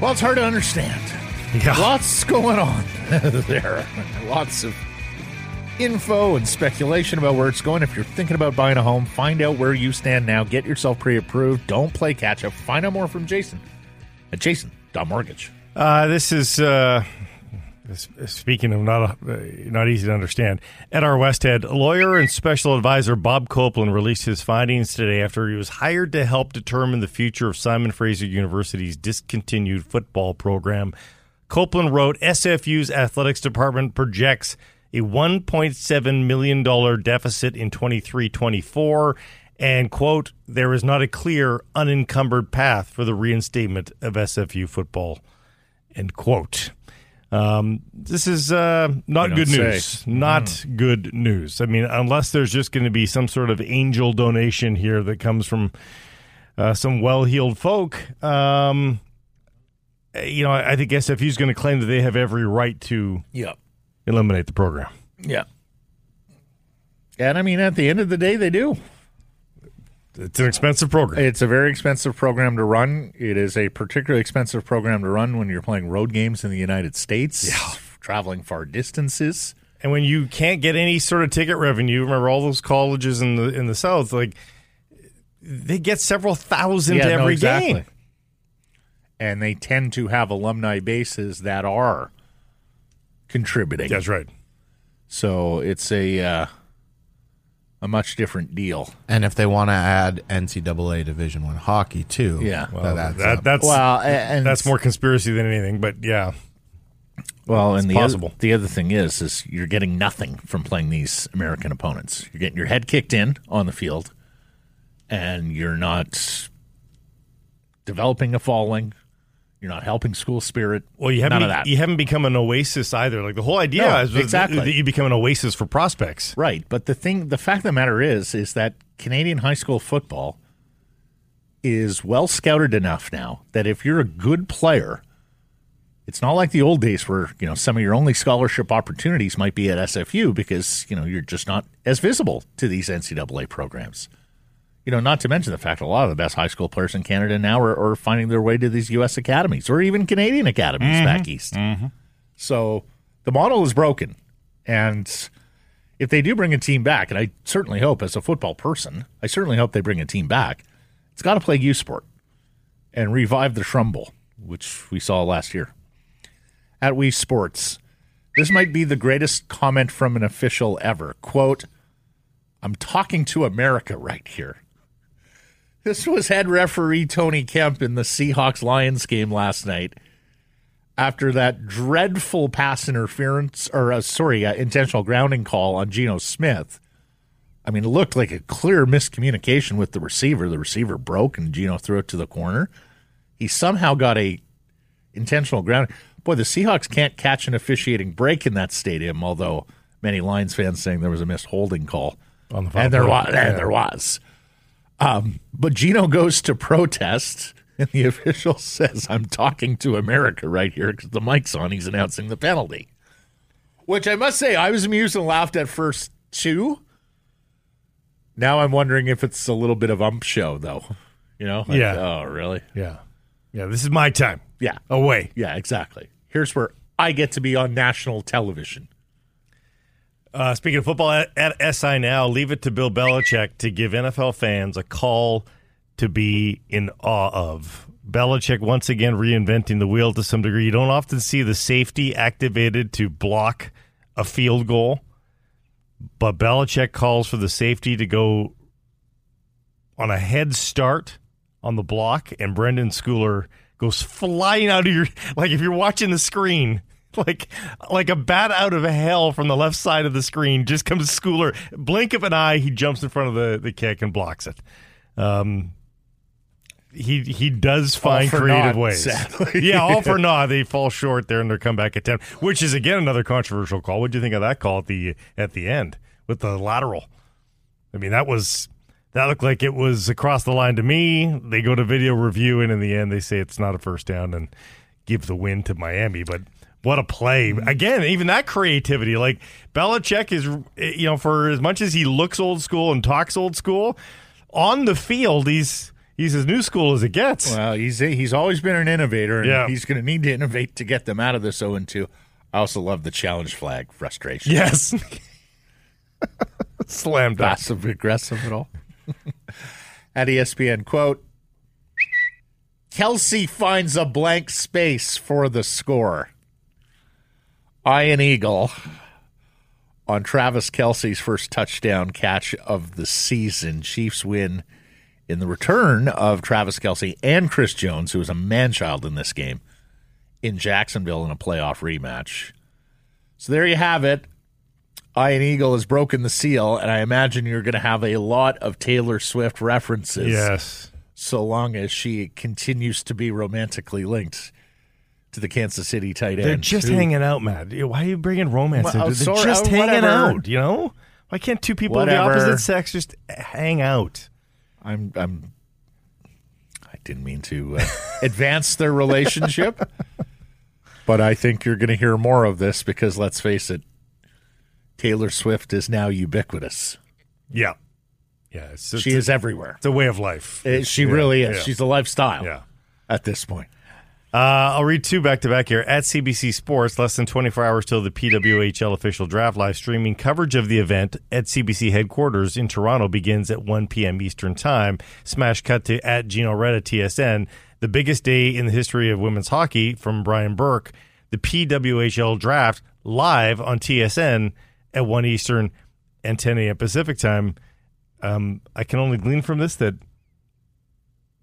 S1: well, it's hard to understand.
S2: Yeah.
S1: Lots going on there. Lots of info and speculation about where it's going. If you're thinking about buying a home, find out where you stand now. Get yourself pre approved. Don't play catch up. Find out more from Jason at Jason.mortgage.
S2: Uh, this is uh, Speaking of not uh, not easy to understand, at our Westhead, lawyer and special advisor Bob Copeland released his findings today after he was hired to help determine the future of Simon Fraser University's discontinued football program. Copeland wrote, "SFU's athletics department projects a 1.7 million dollar deficit in 23-24." And quote, there is not a clear, unencumbered path for the reinstatement of SFU football. End quote. Um, this is uh, not good
S1: say.
S2: news. Not
S1: Mm.
S2: good news. I mean, unless there's just going to be some sort of angel donation here that comes from uh, some well-heeled folk. Um, you know, I think SFU is going to claim that they have every right to
S1: Yeah.
S2: eliminate the program.
S1: Yeah. And I mean, at the end of the day, they do.
S2: It's an expensive program.
S1: It's a very expensive program to run. It is a particularly expensive program to run when you're playing road games in the United States, yeah. traveling far distances.
S2: And when you can't get any sort of ticket revenue, remember all those colleges in the in the South, like they get several thousand
S1: Yeah,
S2: to
S1: no,
S2: every
S1: exactly.
S2: game.
S1: And they tend to have alumni bases that are contributing.
S2: That's right.
S1: So it's a uh, a much different deal.
S5: And if they want to add NCAA Division One hockey too,
S1: Yeah.
S5: that
S2: Well,
S5: adds
S2: that,
S5: up.
S2: that's
S1: Well, and
S2: that's more conspiracy than anything. But yeah,
S1: Well, and the
S2: possible.
S1: Other, the other thing is, is you're getting nothing from playing these American opponents. You're getting your head kicked in on the field, and you're not developing a following. You're not helping school spirit.
S2: well, you haven't
S1: none of that.
S2: you haven't become an oasis either. Like the whole idea
S1: No,
S2: is
S1: exactly.
S2: that you become an oasis for prospects.
S1: Right, but the thing, the fact of the matter is, is that Canadian high school football is well scouted enough now that if you're a good player, it's not like the old days where you know some of your only scholarship opportunities might be at SFU because you know you're just not as visible to these NCAA programs. You know, not to mention the fact that a lot of the best high school players in Canada now are, are finding their way to these U.S. academies or even Canadian academies back mm-hmm. east. Mm-hmm. So the model is broken, and if they do bring a team back, and I certainly hope as a football person, I certainly hope they bring a team back, it's got to play U Sport and revive the Shrum Bowl, which we saw last year. At Wii Sports, this might be the greatest comment from an official ever. Quote, I'm talking to America right here. This was head referee Tony Kemp in the Seahawks Lions game last night after that dreadful pass interference or uh, sorry, uh, intentional grounding call on Geno Smith. I mean, it looked like a clear miscommunication with the receiver. The receiver broke and Geno threw it to the corner. He somehow got a intentional ground. Boy, the Seahawks can't catch an officiating break in that stadium, although many Lions fans saying there was a missed holding call.
S2: On the
S1: and there
S2: play.
S1: was,
S2: Yeah.
S1: and there was. Um, but Geno goes to protest, and the official says, "I'm talking to America right here because the mic's on. He's announcing the penalty." Which I must say, I was amused and laughed at first too. Now I'm wondering if it's a little bit of ump show, though. You know? Like,
S2: Yeah.
S1: Oh, really?
S2: Yeah, yeah. This is my time.
S1: Yeah.
S2: Away.
S1: Yeah. Exactly. Here's where I get to be on national television.
S2: Uh, speaking of football, at, at SI now, leave it to Bill Belichick to give NFL fans a call to be in awe of. Belichick once again reinventing the wheel to some degree. You don't often see the safety activated to block a field goal, but Belichick calls for the safety to go on a head start on the block, and Brenden Schooler goes flying out of your like if you're watching the screen. Like like a bat out of hell from the left side of the screen, just comes Schooler. Blink of an eye, he jumps in front of the, the kick and blocks it. Um, he he does find creative
S1: naught,
S2: ways.
S1: sadly.
S2: yeah, all for naught. They fall short there in their comeback attempt, which is again another controversial call. What do you think of that call at the at the end with the lateral? I mean, that was that looked like it was across the line to me. They go to video review, and in the end, they say it's not a first down and give the win to Miami. But what a play! Again, even that creativity. Like Belichick is, you know, for as much as he looks old school and talks old school, on the field, he's he's as new school as it gets.
S1: Well, he's he's always been an innovator, and
S2: Yeah.
S1: he's going to need to innovate to get them out of this 0 2. I also love the challenge flag frustration.
S2: Yes. Slammed up.
S1: Passive aggressive at all. At ESPN, quote Kelce finds a blank space for the score. Ian Eagle on Travis Kelce's first touchdown catch of the season. Chiefs win in the return of Travis Kelsey and Chris Jones, who was a man child in this game, in Jacksonville in a playoff rematch. So there you have it. Ian Eagle has broken the seal, and I imagine you're going to have a lot of Taylor Swift references
S2: Yes.
S1: so long as she continues to be romantically linked to the Kansas City tight end.
S2: They're just
S1: who-
S2: hanging out, Matt. Why are you bringing romance
S1: Well,
S2: into it? They're
S1: sorry,
S2: just
S1: uh,
S2: hanging
S1: whatever.
S2: out, you know? Why can't two people of the opposite sex just hang out?
S1: I'm I'm I didn't mean to uh, advance their relationship, but I think you're going to hear more of this because let's face it, Taylor Swift is now ubiquitous.
S2: Yeah. Yeah. It's, it's
S1: She is everywhere.
S2: It's a way of life.
S1: Uh, She
S2: Yeah,
S1: really is.
S2: yeah.
S1: She's a lifestyle
S2: Yeah.
S1: at this point.
S2: Uh, I'll read two back to back here. At CBC Sports, less than 24 hours till the PWHL official draft live streaming coverage of the event at CBC headquarters in Toronto begins at 1 p.m. Eastern Time. Smash cut to at Gino Reda TSN. The biggest day in the history of women's hockey from Brian Burke. The PWHL draft live on TSN at 1 Eastern and 10 a.m. Pacific Time. Um, I can only glean from this that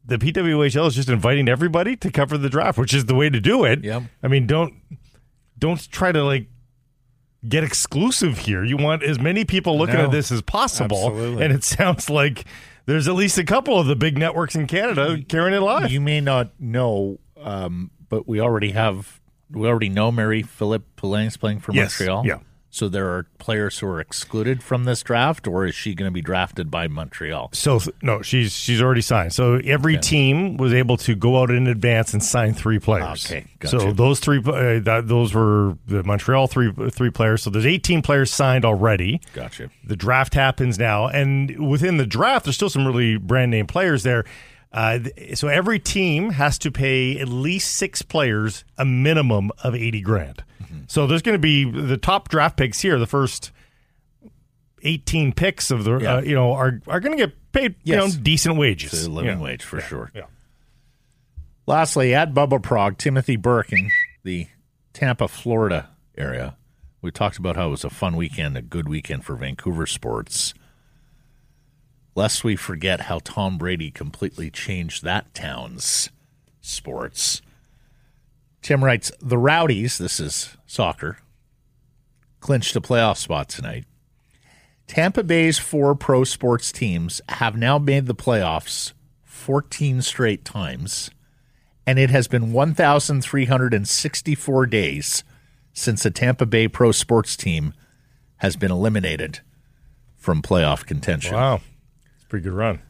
S2: the PWHL is just inviting everybody to cover the draft, which is the way to do it.
S1: Yep.
S2: I mean, don't don't try to like get exclusive here. You want as many people looking
S1: No.
S2: at this as possible.
S1: Absolutely.
S2: And it sounds like there's at least a couple of the big networks in Canada carrying it live.
S1: You may not know, um, but we already have. We already know Mary Poulin is playing for
S2: Yes,
S1: Montreal.
S2: yeah.
S1: So there are players who are excluded from this draft, or is she going to be drafted by Montreal?
S2: So no, she's she's already signed. So every team was able to go out in advance and sign three players.
S1: Okay, gotcha.
S2: So those three, uh, that, those were the Montreal three three players. So there's 18 players signed already.
S1: Gotcha.
S2: The draft happens now, and within the draft, there's still some really brand name players there. Uh, so every team has to pay at least six players a minimum of 80 grand.
S1: Mm-hmm.
S2: So there's going to be the top draft picks here. The first 18 picks of the
S1: Yeah.
S2: uh, you know are are going to get paid you know decent wages,
S1: It's a living
S2: Yeah.
S1: wage for sure.
S2: Yeah.
S1: Lastly, at bubbaprog, Timothy Burke in the Tampa, Florida area. We talked about how it was a fun weekend, a good weekend for Vancouver sports. Lest we forget how Tom Brady completely changed that town's sports. Tim writes The Rowdies, this is soccer, clinched a playoff spot tonight. Tampa Bay's four pro sports teams have now made the playoffs 14 straight times, and it has been 1,364 days since a Tampa Bay pro sports team has been eliminated from playoff contention.
S2: Wow, it's a pretty good run.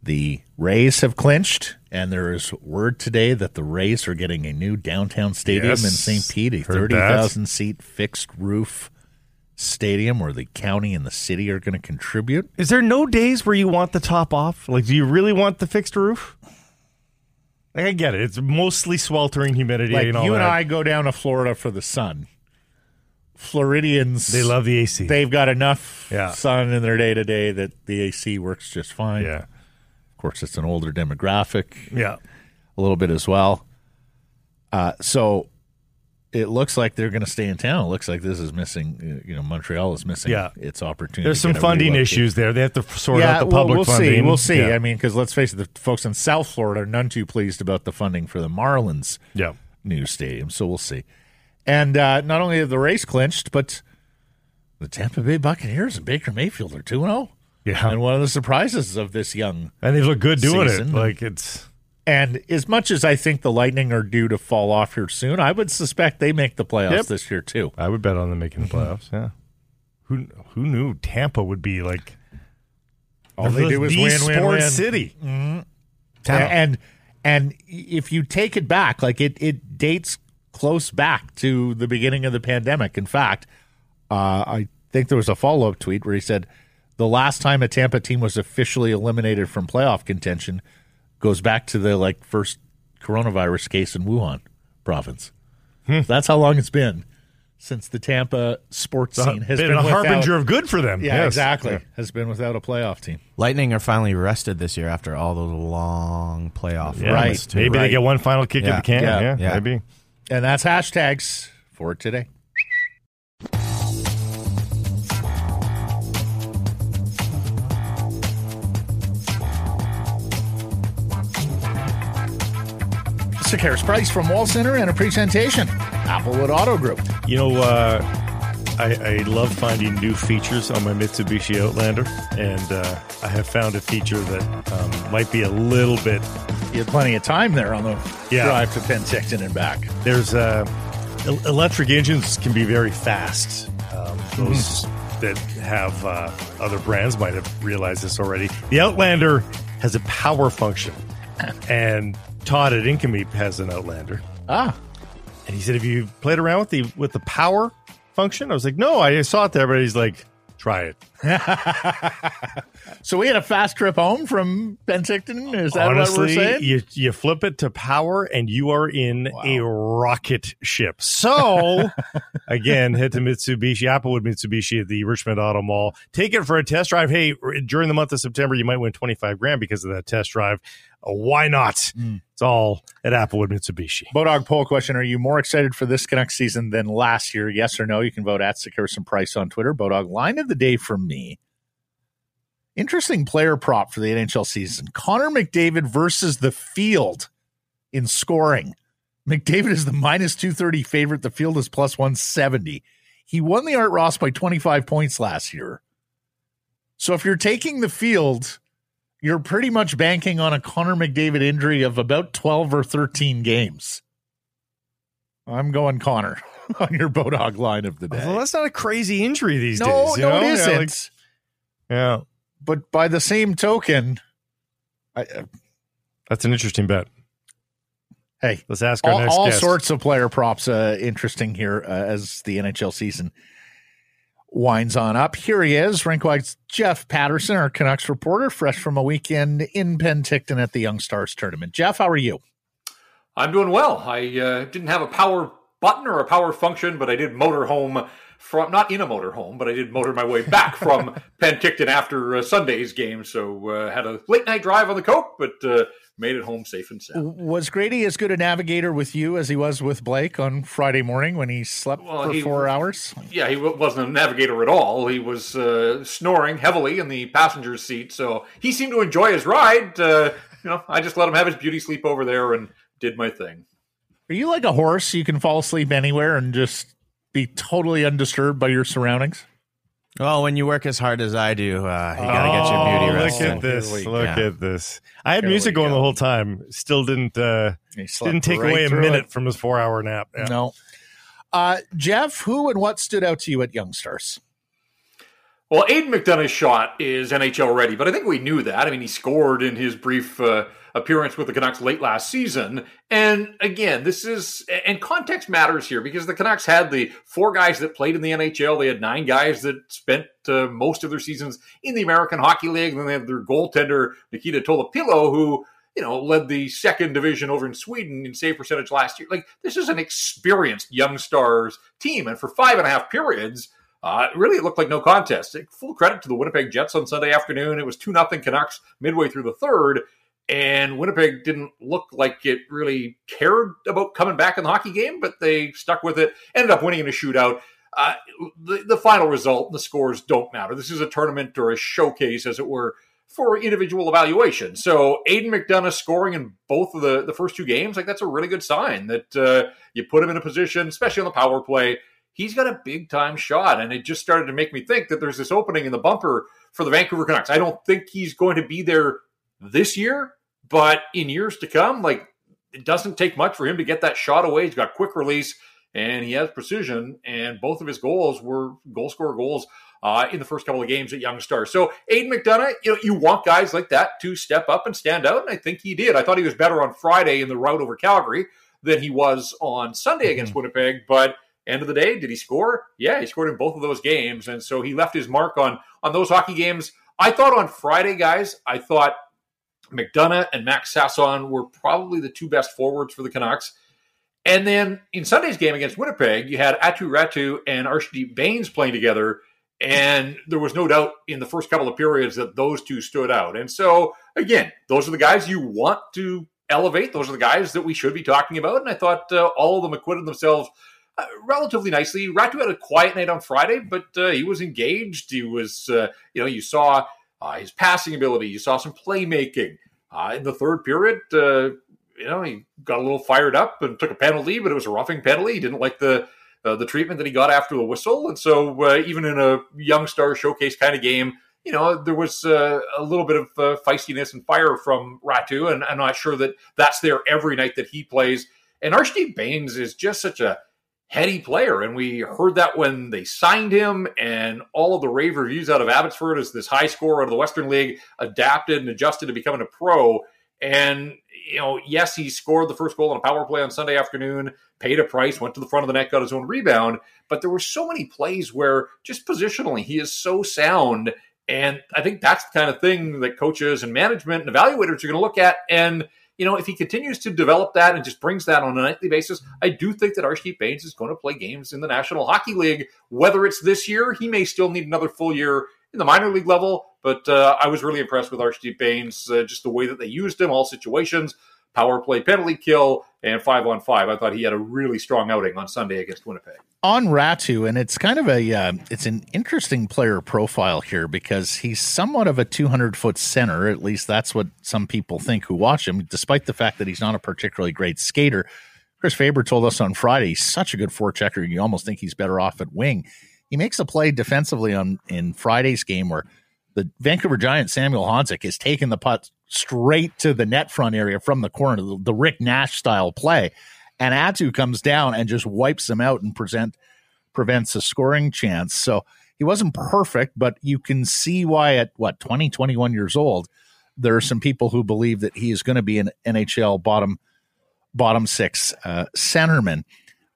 S1: The Rays have clinched, and there is word today that the Rays are getting a new downtown stadium
S2: Yes,
S1: in St. Pete, a 30,000 seat fixed roof stadium where the county and the city are going to contribute.
S2: Is there no days where you want the top off? Like, do you really want the fixed roof? Like, I get it. It's mostly sweltering humidity
S1: Like
S2: and all
S1: you and. I go down to Florida for the sun. Floridians,
S2: they love the AC.
S1: they've got enough
S2: Yeah.
S1: sun in their day to day that the AC works just fine.
S2: yeah,
S1: course, it's an older demographic
S2: yeah.
S1: a little bit as well. Uh, so it looks like they're going to stay in town. It looks like this is missing. uh, You know, Montreal is missing
S2: Yeah.
S1: its opportunity.
S2: There's some funding
S1: relocate.
S2: issues there. They have to sort out the
S1: well,
S2: public
S1: we'll
S2: funding.
S1: see. We'll see.
S2: Yeah.
S1: I mean, because let's face it, the folks in South Florida are none too pleased about the funding for the Marlins
S2: yeah.
S1: new stadium. So we'll see. And uh, not only have the Rays clinched, but the Tampa Bay Buccaneers and Baker Mayfield are two zero.
S2: Yeah.
S1: And one of the surprises of this young
S2: And they look good doing
S1: Season.
S2: it. Like it's
S1: And as much as I think the Lightning are due to fall off here soon, I would suspect they make the playoffs
S2: Yep.
S1: this year too.
S2: I would bet on them making the playoffs. Yeah. Who who knew Tampa would be like
S1: All they
S2: the,
S1: do is win,
S2: sports
S1: win, win.
S2: city?
S1: And and if you take it back, like it it dates close back to the beginning of the pandemic. In fact, uh, I think there was a follow up tweet where he said the last time a Tampa team was officially eliminated from playoff contention goes back to the like first coronavirus case in Wuhan province. Hmm. That's how long it's been since the Tampa sports scene has
S2: been,
S1: been,
S2: a
S1: without-
S2: harbinger of good for them.
S1: Yeah,
S2: Yes.
S1: exactly.
S2: Yeah.
S1: Has been without a playoff team.
S5: Lightning are finally rested this year after all those long playoff
S2: Yeah.
S1: Right.
S5: runs, too.
S2: Maybe
S1: Right.
S2: they get one final kick
S5: Yeah.
S2: at the can.
S1: Yeah.
S2: Yeah,
S5: Yeah.
S2: maybe.
S1: And that's hashtags for today. Sekeres Price from Wall Centre and a presentation. Applewood Auto Group.
S2: You know, uh, I, I love finding new features on my Mitsubishi Outlander, and uh, I have found a feature that um, might be a little bit.
S1: You had plenty of time there on the
S2: Yeah.
S1: drive to Penticton and back.
S2: There's uh, electric engines can be very fast. Um, those that have uh, other brands might have realized this already. The Outlander has a power function, and Todd at Income has an Outlander.
S1: Ah,
S2: And he said, "Have you played around with the with the power function?" I was like, "No, I saw it there," but he's like, "Try it."
S1: so we had a fast trip home from Penticton. Is that what we're saying?
S2: you you flip it to power, and you are in a rocket ship. So, again, head to Mitsubishi, Applewood Mitsubishi at the Richmond Auto Mall. Take it for a test drive. Hey, during the month of September, you might win twenty five grand because of that test drive. Uh, why not? It's all at Applewood Mitsubishi.
S1: Bodog poll question: Are you more excited for this Canucks season than last year? Yes or no? You can vote at Sekeres and Price on Twitter. Bodog line of the day from me. Interesting player prop for the NHL season: Connor McDavid versus the field in scoring. McDavid is the minus two thirty favorite. The field is plus one seventy. He won the Art Ross by twenty five points last year. So if you're taking the field, you're pretty much banking on a Connor McDavid injury of about 12 or 13 games. I'm going Connor on your Bodog line of the day.
S2: Well, that's not a crazy injury these
S1: no,
S2: days. you
S1: no,
S2: know?
S1: it
S2: Yeah,
S1: isn't.
S2: like- yeah,
S1: but by the same token, I, uh,
S2: that's an interesting bet.
S1: hey,
S2: Let's ask our
S1: all,
S2: next
S1: all
S2: guest.
S1: sorts of player props uh, interesting here uh, as the NHL season winds on up. Here he is, Rink Wide's Jeff Paterson, our Canucks reporter, fresh from a weekend in Penticton at the Young Stars tournament. Jeff, how are you?
S6: I'm doing well. I uh, didn't have a power button or a power function, but I did motor home from not in a motor home, but I did motor my way back from Penticton after uh, Sunday's game. So uh, had a late night drive on the Coq, but uh, made it home safe and sound.
S1: Was Grady as good a navigator with you as he was with Blake on Friday morning when he slept
S6: Well,
S1: for
S6: he-
S1: four hours?
S6: Yeah, he wasn't a navigator at all. He was uh, snoring heavily in the passenger seat, so he seemed to enjoy his ride. Uh, you know, I just let him have his beauty sleep over there and did my thing.
S1: Are you like a horse? You can fall asleep anywhere and just be totally undisturbed by your surroundings?
S5: Well, when you work as hard as I do, uh, you gotta get your beauty
S2: Oh,
S5: rest.
S2: Look at this! Look
S5: go.
S2: at this! I had
S1: Here
S2: music going
S1: go.
S2: the whole time. Still didn't uh, didn't take
S1: right
S2: away a minute
S1: it.
S2: from his four hour nap. Yeah.
S1: No. Uh, Jeff, who and what stood out to you at Young Stars?
S6: Well, Aidan McDonough's shot is NHL ready, but I think we knew that. I mean, he scored in his brief uh, appearance with the Canucks late last season. And again, this is, and context matters here because the Canucks had the four guys that played in the NHL. They had nine guys that spent uh, most of their seasons in the American Hockey League. And then they have their goaltender, Nikita Tolopilo, who, you know, led the second division over in Sweden in save percentage last year. Like, this is an experienced young stars team. And for five and a half periods, uh, really, it looked like no contest. Full credit to the Winnipeg Jets on Sunday afternoon. It was 2 0 Canucks midway through the third. And Winnipeg didn't look like it really cared about coming back in the hockey game, but they stuck with it. Ended up winning in a shootout. Uh, the, the final result, and the scores don't matter. This is a tournament or a showcase, as it were, for individual evaluation. So Aidan McDonough scoring in both of the, the first two games, like that's a really good sign that uh, you put him in a position, especially on the power play. He's got a big time shot, and it just started to make me think that there's this opening in the bumper for the Vancouver Canucks. I don't think he's going to be there this year, but in years to come, like it doesn't take much for him to get that shot away. He's got quick release and he has precision. And both of his goals were goal scorer goals uh, in the first couple of games at Young Stars. So Aidan McDonough, you know, you want guys like that to step up and stand out, and I think he did. I thought he was better on Friday in the route over Calgary than he was on Sunday mm-hmm. against Winnipeg, but. End of the day, did he score? Yeah, he scored in both of those games, and so he left his mark on on those hockey games. I thought on Friday, guys, I thought McDonough and Max Sasson were probably the two best forwards for the Canucks. And then in Sunday's game against Winnipeg, you had Aatu Raty and Arshdeep Bains playing together. And there was no doubt in the first couple of periods that those two stood out. And so, again, those are the guys you want to elevate. Those are the guys that we should be talking about. And I thought uh, all of them acquitted themselves uh, relatively nicely. Raty had a quiet night on Friday, but uh, he was engaged. He was, uh, you know, you saw his passing ability. You saw some playmaking. Uh, in the third period, uh, you know, he got a little fired up and took a penalty, but it was a roughing penalty. He didn't like the uh, the treatment that he got after the whistle, and so uh, even in a young star showcase kind of game, you know, there was uh, a little bit of uh, feistiness and fire from Raty. and I'm not sure that that's there every night that he plays. And Arshy Bains is just such a heady player. And we heard that when they signed him, and all of the rave reviews out of Abbotsford as this high scorer out of the Western League adapted and adjusted to becoming a pro. And, you know, yes, he scored the first goal on a power play on Sunday afternoon, paid a price, went to the front of the net, got his own rebound. But there were so many plays where just positionally, he is so sound. And I think that's the kind of thing that coaches and management and evaluators are going to look at. And you know, if he continues to develop that and just brings that on a nightly basis, I do think that Arshy Bains is going to play games in the National Hockey League. Whether it's this year, he may still need another full year in the minor league level. But uh, I was really impressed with Arshy Bains, uh, just the way that they used him, all situations power play penalty kill, and five on five. I thought he had a really strong outing on Sunday against Winnipeg.
S1: On Raty, and it's kind of a uh, it's an interesting player profile here because he's somewhat of a 200 foot center. At least that's what some people think who watch him, despite the fact that he's not a particularly great skater. Chris Faber told us on Friday he's such a good forechecker, you almost think he's better off at wing. He makes a play defensively on in Friday's game where the Vancouver Giant Samuel Honzek is taking the putt straight to the net front area from the corner, the, the Rick Nash style play. And Aatu comes down and just wipes him out and present prevents a scoring chance. So he wasn't perfect, but you can see why at what 20, 21 years old, there are some people who believe that he is going to be an NHL bottom bottom six uh, centerman.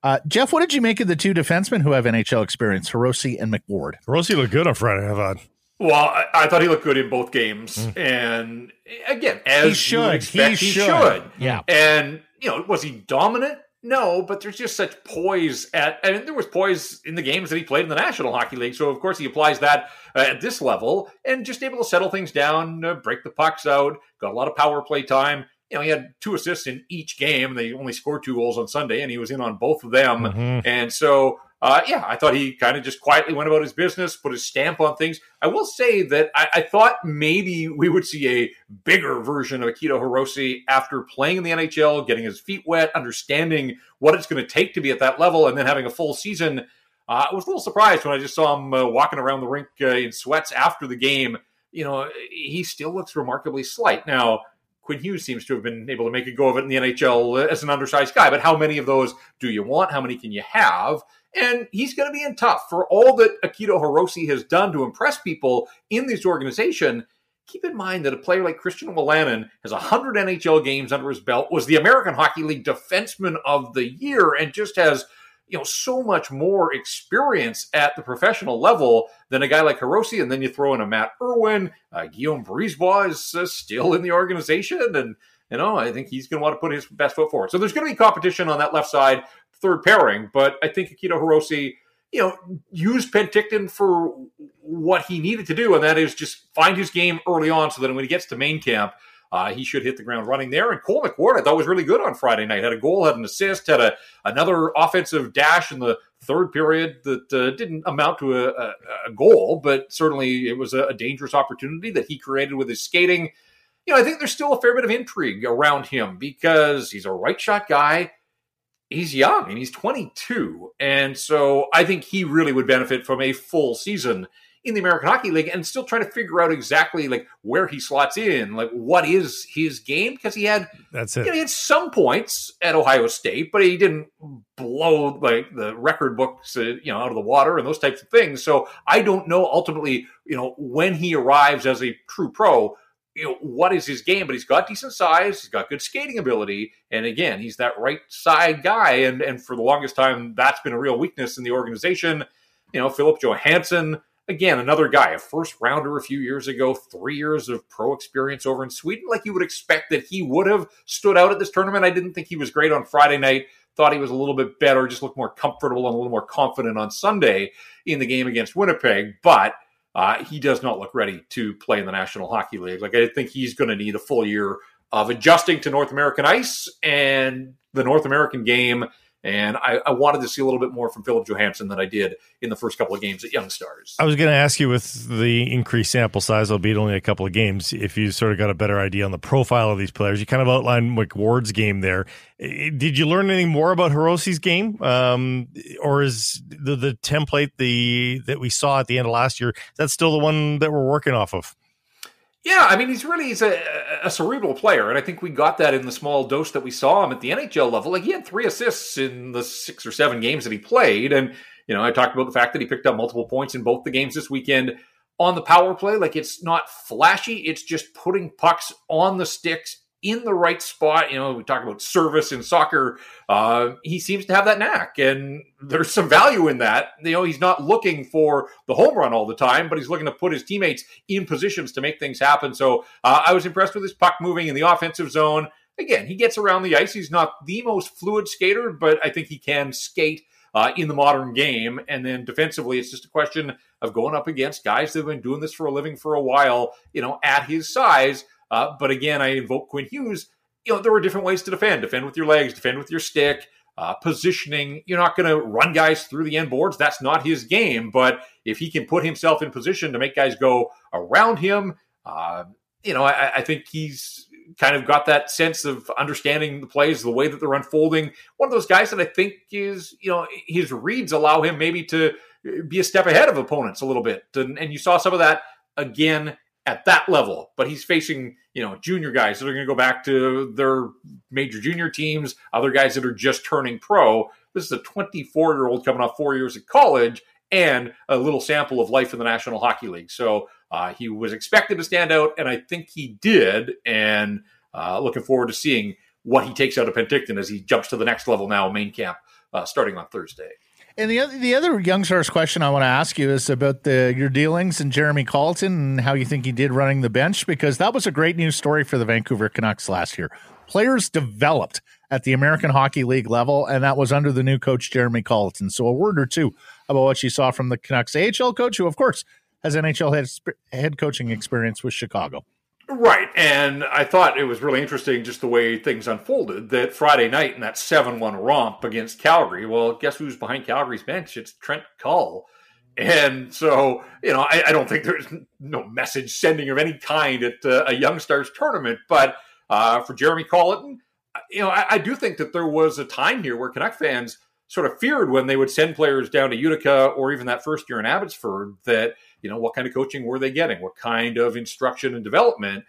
S1: Uh, Jeff, what did you make of the two defensemen who have NHL experience, Hirose and McWard?
S2: Hirose looked good on Friday, I thought.
S6: Well, I, I, thought he looked good in both games, mm. and again, as
S1: he should,
S6: expect,
S1: he,
S6: he
S1: should.
S6: should.
S1: Yeah,
S6: and you know, was he dominant? No, but there's just such poise at. I mean, there was poise in the games that he played in the National Hockey League, so of course he applies that uh, at this level, and just able to settle things down, uh, break the pucks out, got a lot of power play time. You know, he had two assists in each game. They only scored two goals on Sunday, and he was in on both of them. Mm-hmm. And so uh, yeah, I thought he kind of just quietly went about his business, put his stamp on things. I will say that I, I thought maybe we would see a bigger version of Akito Hirose after playing in the NHL, getting his feet wet, understanding what it's going to take to be at that level, and then having a full season. Uh, I was a little surprised when I just saw him uh, walking around the rink uh, in sweats after the game. You know, he still looks remarkably slight. Now, Quinn Hughes seems to have been able to make a go of it in the NHL as an undersized guy, but how many of those do you want? How many can you have? And he's going to be in tough for all that Akito Hirose has done to impress people in this organization. Keep in mind that a player like Christian Wolanin has 100 NHL games under his belt, was the American Hockey League Defenseman of the Year, and just has you know so much more experience at the professional level than a guy like Hirose. And then you throw in a Matt Irwin, uh, Guillaume Brisebois is uh, still in the organization, and you know I think he's going to want to put his best foot forward. So there's going to be competition on that left side third pairing. But I think Akito Hirose, you know, used Penticton for what he needed to do, and that is just find his game early on so that when he gets to main camp, uh, he should hit the ground running there. And Cole McWard, I thought was really good on Friday night. Had a goal, had an assist, had a another offensive dash in the third period that uh, didn't amount to a, a, a, goal, but certainly it was a, a dangerous opportunity that he created with his skating. You know, I think there's still a fair bit of intrigue around him because he's a right shot guy he's young and he's 22. And so I think he really would benefit from a full season in the American Hockey League and still trying to figure out exactly like where he slots in, like what is his game because he had
S2: that's it.
S6: You know, he had some points at Ohio State, but he didn't blow like the record books, uh, you know, out of the water and those types of things. So I don't know ultimately, you know, when he arrives as a true pro, you know what is his game, but he's got decent size, he's got good skating ability, and again, he's that right side guy. And and for the longest time, that's been a real weakness in the organization. You know, Philip Johansson, again, another guy, a first rounder a few years ago, three years of pro experience over in Sweden. Like you would expect that he would have stood out at this tournament. I didn't think he was great on Friday night. Thought he was a little bit better, just looked more comfortable and a little more confident on Sunday in the game against Winnipeg, but uh, he does not look ready to play in the National Hockey League. Like I think he's going to need a full year of adjusting to North American ice and the North American game and I, I, wanted to see a little bit more from Philip Johansson than I did in the first couple of games at Young Stars.
S2: I was going to ask you with the increased sample size, albeit only a couple of games, if you sort of got a better idea on the profile of these players. You kind of outlined McWard's game there. Did you learn anything more about Hirose's game, um, or is the the template the that we saw at the end of last year? That's still the one that we're working off of.
S6: Yeah, I mean, he's really he's a, a, cerebral player, and I think we got that in the small dose that we saw him at the NHL level. Like he had three assists in the six or seven games that he played, and you know, I talked about the fact that he picked up multiple points in both the games this weekend on the power play. Like it's not flashy; it's just putting pucks on the sticks in the right spot. You know, we talk about service in soccer. Uh, he seems to have that knack, and there's some value in that. You know, he's not looking for the home run all the time, but he's looking to put his teammates in positions to make things happen. So uh, I was impressed with his puck moving in the offensive zone. Again, he gets around the ice. He's not the most fluid skater, but I think he can skate. Uh, in the modern game. And then defensively, it's just a question of going up against guys that have been doing this for a living for a while, you know, at his size. Uh, but again, I invoke Quinn Hughes. You know, there were different ways to defend. Defend with your legs, defend with your stick, uh, positioning. You're not going to run guys through the end boards. That's not his game. But if he can put himself in position to make guys go around him, uh, you know, I, I, think he's kind of got that sense of understanding the plays, the way that they're unfolding. One of those guys that I think is, you know, his reads allow him maybe to be a step ahead of opponents a little bit. And, and you saw some of that again at that level, but he's facing, you know, junior guys that are going to go back to their major junior teams, other guys that are just turning pro. This is a 24 year old coming off four years at college and a little sample of life in the National Hockey League. So uh, he was expected to stand out, and I think he did. And uh, looking forward to seeing what he takes out of Penticton as he jumps to the next level now, main camp, uh, starting on Thursday.
S1: And the other, the other young stars question I want to ask you is about the your dealings and Jeremy Colliton and how you think he did running the bench because that was a great news story for the Vancouver Canucks last year. Players developed at the American Hockey League level, and that was under the new coach Jeremy Colliton. So a word or two about what you saw from the Canucks AHL coach, who of course has NHL head, head coaching experience with Chicago.
S6: Right. And I thought it was really interesting just the way things unfolded that Friday night in that 7 1 romp against Calgary. Well, guess who's behind Calgary's bench? It's Trent Cull. And so, you know, I, I don't think there's no message sending of any kind at uh, a Young Stars tournament. But uh, for Jeremy Colliton, you know, I, I do think that there was a time here where Canuck fans sort of feared when they would send players down to Utica or even that first year in Abbotsford that you know, what kind of coaching were they getting? What kind of instruction and development?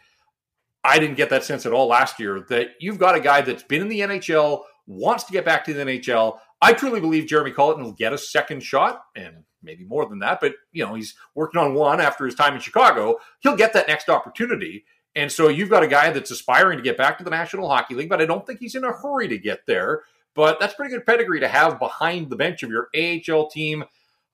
S6: I didn't get that sense at all last year that you've got a guy that's been in the NHL, wants to get back to the NHL. I truly believe Jeremy Colliton will get a second shot and maybe more than that, but you know, he's working on one after his time in Chicago. He'll get that next opportunity. And so you've got a guy that's aspiring to get back to the National Hockey League, but I don't think he's in a hurry to get there. But that's pretty good pedigree to have behind the bench of your AHL team.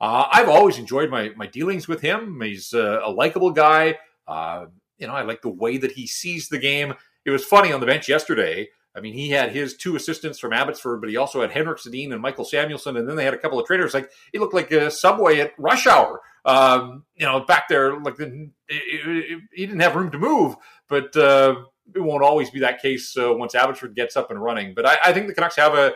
S6: Uh, I've always enjoyed my my dealings with him. He's a, a likable guy. Uh, you know, I like the way that he sees the game. It was funny on the bench yesterday. I mean, he had his two assistants from Abbotsford, but he also had Henrik Sedin and Mikael Samuelsson, and then they had a couple of trainers. Like he looked like a subway at rush hour. Um, you know, back there, like the, he didn't have room to move. But uh, it won't always be that case uh, once Abbotsford gets up and running. But I, I think the Canucks have a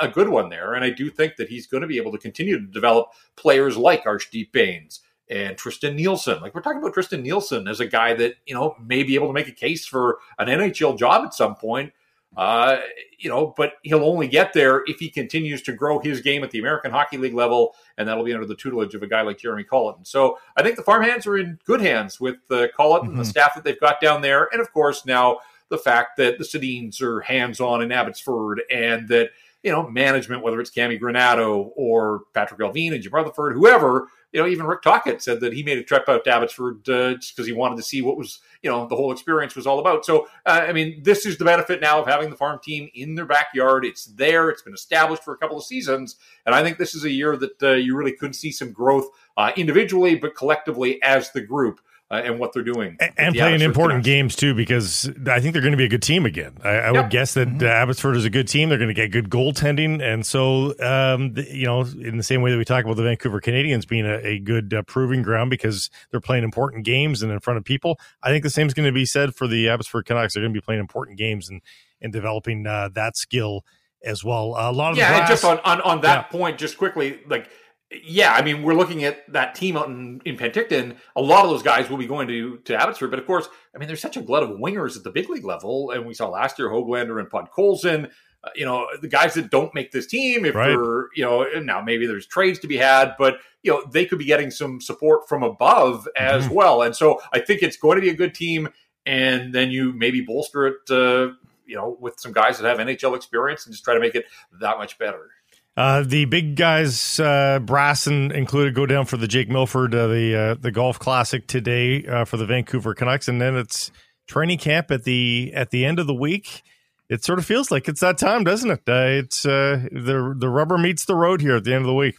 S6: a good one there, and I do think that he's going to be able to continue to develop players like Arshdeep Bains and Tristan Nielsen. Like we're talking about Tristan Nielsen as a guy that you know may be able to make a case for an NHL job at some point. Uh, you know, but he'll only get there if he continues to grow his game at the American Hockey League level, and that'll be under the tutelage of a guy like Jeremy Colliton. So I think the farm hands are in good hands with uh, Colliton mm-hmm. and the staff that they've got down there, and of course now the fact that the Sedins are hands on in Abbotsford, and that you know management, whether it's Cammi Granato or Patrik Allvin and Jim Rutherford, whoever you know, even Rick Tocchet said that he made a trip out to Abbotsford uh, just because he wanted to see what was, you know, the whole experience was all about. So, uh, I mean, this is the benefit now of having the farm team in their backyard. It's there. It's been established for a couple of seasons, and I think this is a year that uh, you really could see some growth uh, individually, but collectively as the group uh, and what they're doing,
S2: and, and playing important Canucks. games too. Because I think they're going to be a good team again. I, I yep. would guess that mm-hmm. Uh, Abbotsford is a good team. They're going to get good goaltending, and so um, the, you know, in the same way that we talk about the Vancouver Canadians being a, a good uh, proving ground because they're playing important games and in front of people. I think the same is going to be said for the Abbotsford Canucks. They're going to be playing important games and and developing uh, that skill as well. a lot of
S6: yeah, just on on, on that yeah. point, just quickly, like yeah, I mean, we're looking at that team out in, in Penticton. A lot of those guys will be going to to Abbotsford, but of course, I mean, there's such a glut of wingers at the big league level, and we saw last year Hoglander and Podkolzin. Uh, you know, the guys that don't make this team, if right. they're you know now maybe there's trades to be had, but you know they could be getting some support from above as mm-hmm. well, and so I think it's going to be a good team, and then you maybe bolster it. Uh, you know, with some guys that have NHL experience and just try to make it that much better.
S2: Uh, the big guys, uh, brass and included, go down for the Jake Milford, uh, the uh, the golf classic today uh, for the Vancouver Canucks, and then it's training camp at the at the end of the week. It sort of feels like it's that time, doesn't it? Uh, it's the the rubber meets the road here at the end of the week.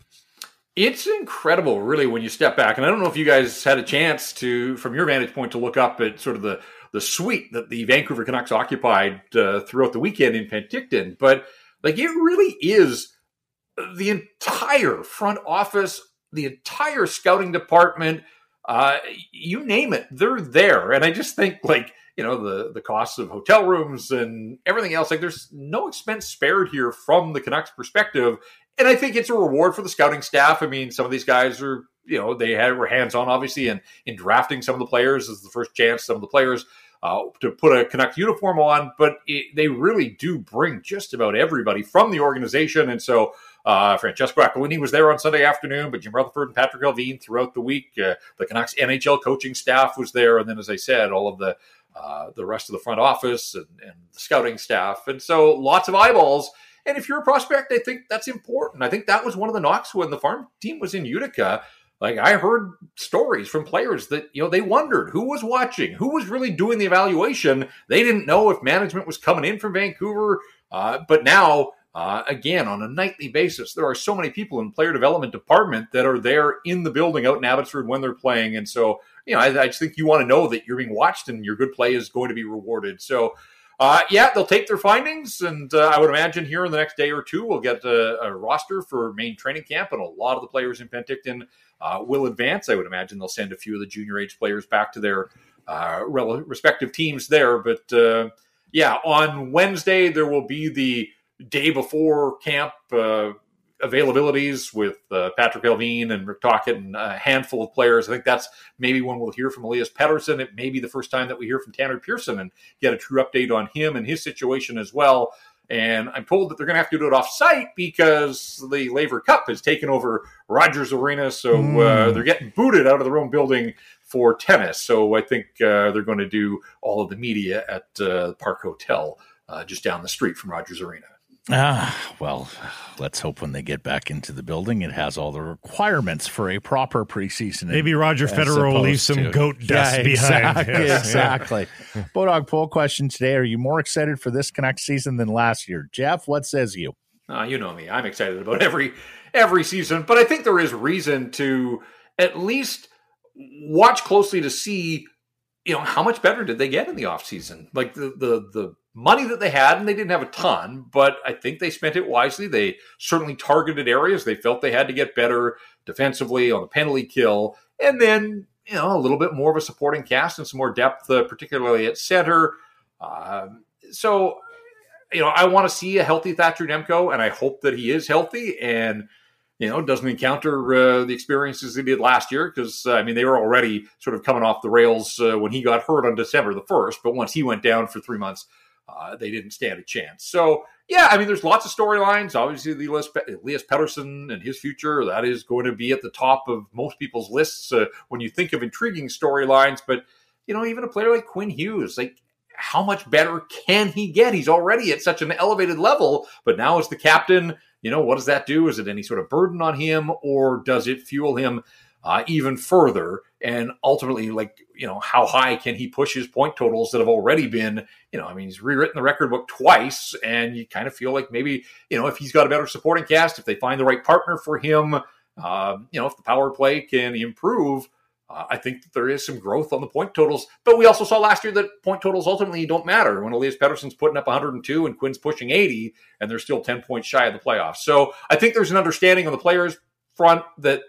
S6: It's incredible, really, when you step back. And I don't know if you guys had a chance to, from your vantage point, to look up at sort of the the suite that the Vancouver Canucks occupied throughout the weekend in Penticton, but like it really is the entire front office, the entire scouting department, uh, you name it, they're there. And I just think like, you know, the, the costs of hotel rooms and everything else, like there's no expense spared here from the Canucks perspective. And I think it's a reward for the scouting staff. I mean, some of these guys are, you know, they had were hands on obviously in, in drafting some of the players is the first chance, some of the players uh, to put a Canuck uniform on, but it, they really do bring just about everybody from the organization. And so uh, Francesco Aquilini was there on Sunday afternoon, but Jim Rutherford and Patrik Allvin throughout the week. Uh, the Canucks NHL coaching staff was there, and then, as I said, all of the uh, the rest of the front office and, and the scouting staff, and so lots of eyeballs. And if you're a prospect, I think that's important. I think that was one of the knocks when the farm team was in Utica. Like I heard stories from players that you know they wondered who was watching, who was really doing the evaluation. They didn't know if management was coming in from Vancouver, uh, but now uh, again, on a nightly basis, there are so many people in player development department that are there in the building out in Abbotsford when they're playing, and so you know, I, I just think you want to know that you're being watched and your good play is going to be rewarded. So, uh, yeah, they'll take their findings, and uh, I would imagine here in the next day or two we'll get a, a, roster for main training camp, and a lot of the players in Penticton uh, will advance. I would imagine they'll send a few of the junior age players back to their uh, respective teams there, but uh, yeah, on Wednesday there will be the day before camp uh, availabilities with uh, Patrik Allvin and Rick Tocchet and a handful of players. I think that's maybe when we'll hear from Elias Pettersson. It may be the first time that we hear from Tanner Pearson and get a true update on him and his situation as well. And I'm told that they're going to have to do it off site because the Laver Cup has taken over Rogers Arena. So mm. uh, they're getting booted out of their own building for tennis. So I think uh, they're going to do all of the media at uh, Parq Hotel uh, just down the street from Rogers Arena.
S1: Ah, well, let's hope when they get back into the building, it has all the requirements for a proper preseason.
S2: Maybe Roger Federer will leave some to. goat dust
S1: yeah,
S2: behind.
S1: Exactly. Yes. exactly. Bodog poll question today: Are you more excited for this Canucks season than last year? Jeff, what says you?
S6: Uh, you know me; I'm excited about every every season, but I think there is reason to at least watch closely to see you know how much better did they get in the offseason like the the the money that they had and they didn't have a ton but i think they spent it wisely. They certainly targeted areas they felt they had to get better defensively on the penalty kill and then you know a little bit more of a supporting cast and some more depth uh, particularly at center. Um, so, you know, I want to see a healthy Thatcher Demko, and I hope that he is healthy and you know doesn't encounter uh, the experiences he did last year because uh, I mean they were already sort of coming off the rails uh, when he got hurt on December the first, but once he went down for three months, uh, they didn't stand a chance. So yeah, I mean there's lots of storylines. Obviously, Elias, Elias Pettersson and his future that is going to be at the top of most people's lists uh, when you think of intriguing storylines. But you know, even a player like Quinn Hughes, like how much better can he get? He's already at such an elevated level, but now as the captain, you know, what does that do? Is it any sort of burden on him or does it fuel him uh, even further? And ultimately, like, you know, how high can he push his point totals that have already been, you know, I mean, he's rewritten the record book twice, and you kind of feel like maybe, you know, if he's got a better supporting cast, if they find the right partner for him, uh, you know, if the power play can improve, uh, I think that there is some growth on the point totals, but we also saw last year that point totals ultimately don't matter when Elias Pettersson's putting up 102 and Quinn's pushing 80, and they're still 10 points shy of the playoffs. So I think there's an understanding on the players front that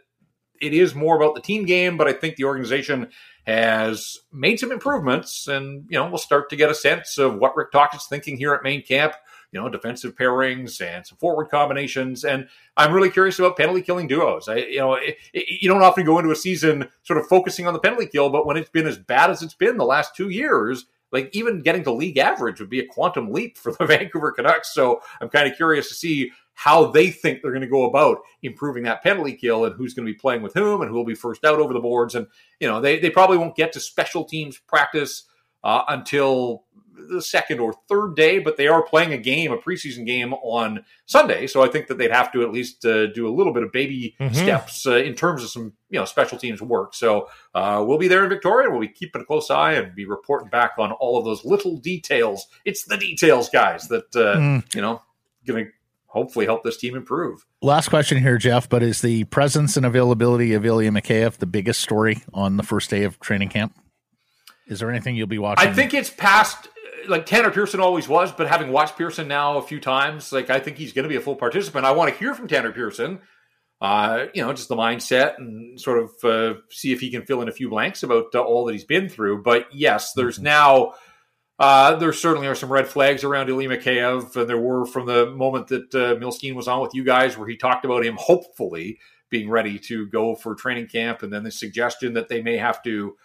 S6: it is more about the team game, but I think the organization has made some improvements, and you know we'll start to get a sense of what Rick Tocchet's thinking here at main camp you know, defensive pairings and some forward combinations. And I'm really curious about penalty killing duos. I, you know, it, it, you don't often go into a season sort of focusing on the penalty kill, but when it's been as bad as it's been the last two years, like even getting to league average would be a quantum leap for the Vancouver Canucks. So I'm kind of curious to see how they think they're going to go about improving that penalty kill and who's going to be playing with whom and who will be first out over the boards. And, you know, they, they probably won't get to special teams practice uh, until the second or third day, but they are playing a game, a preseason game on Sunday. So I think that they'd have to at least uh, do a little bit of baby mm-hmm. steps uh, in terms of some you know special teams work. So uh, we'll be there in Victoria. We'll be keeping a close eye and be reporting back on all of those little details. It's the details, guys, that mm. you know going to hopefully help this team improve.
S1: Last question here, Jeff. But is the presence and availability of Ilya Mikheyev the biggest story on the first day of training camp? Is there anything you'll be watching?
S6: I think it's past like Tanner Pearson always was, but having watched Pearson now a few times, like I think he's going to be a full participant. I want to hear from Tanner Pearson. Uh, you know, just the mindset and sort of uh, see if he can fill in a few blanks about uh, all that he's been through. But yes, there's mm-hmm. now uh, there certainly are some red flags around Ilya Mikheyev, and there were from the moment that uh, Milstein was on with you guys, where he talked about him hopefully being ready to go for training camp, and then the suggestion that they may have to,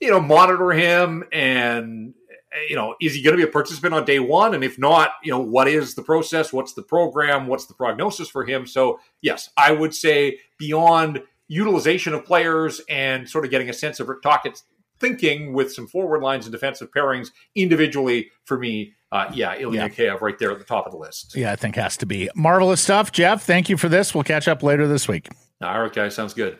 S6: you know, monitor him and you know, is he going to be a participant on day one? And if not, you know, what is the process? What's the program? What's the prognosis for him? So, yes, I would say beyond utilization of players and sort of getting a sense of Rick Tocchet's thinking with some forward lines and defensive pairings individually, for me, uh, yeah, Ilya yeah. right there at the top of the list.
S1: Yeah, I think has to be marvelous stuff. Jeff, thank you for this. We'll catch up later this week.
S6: All right, guys, sounds good.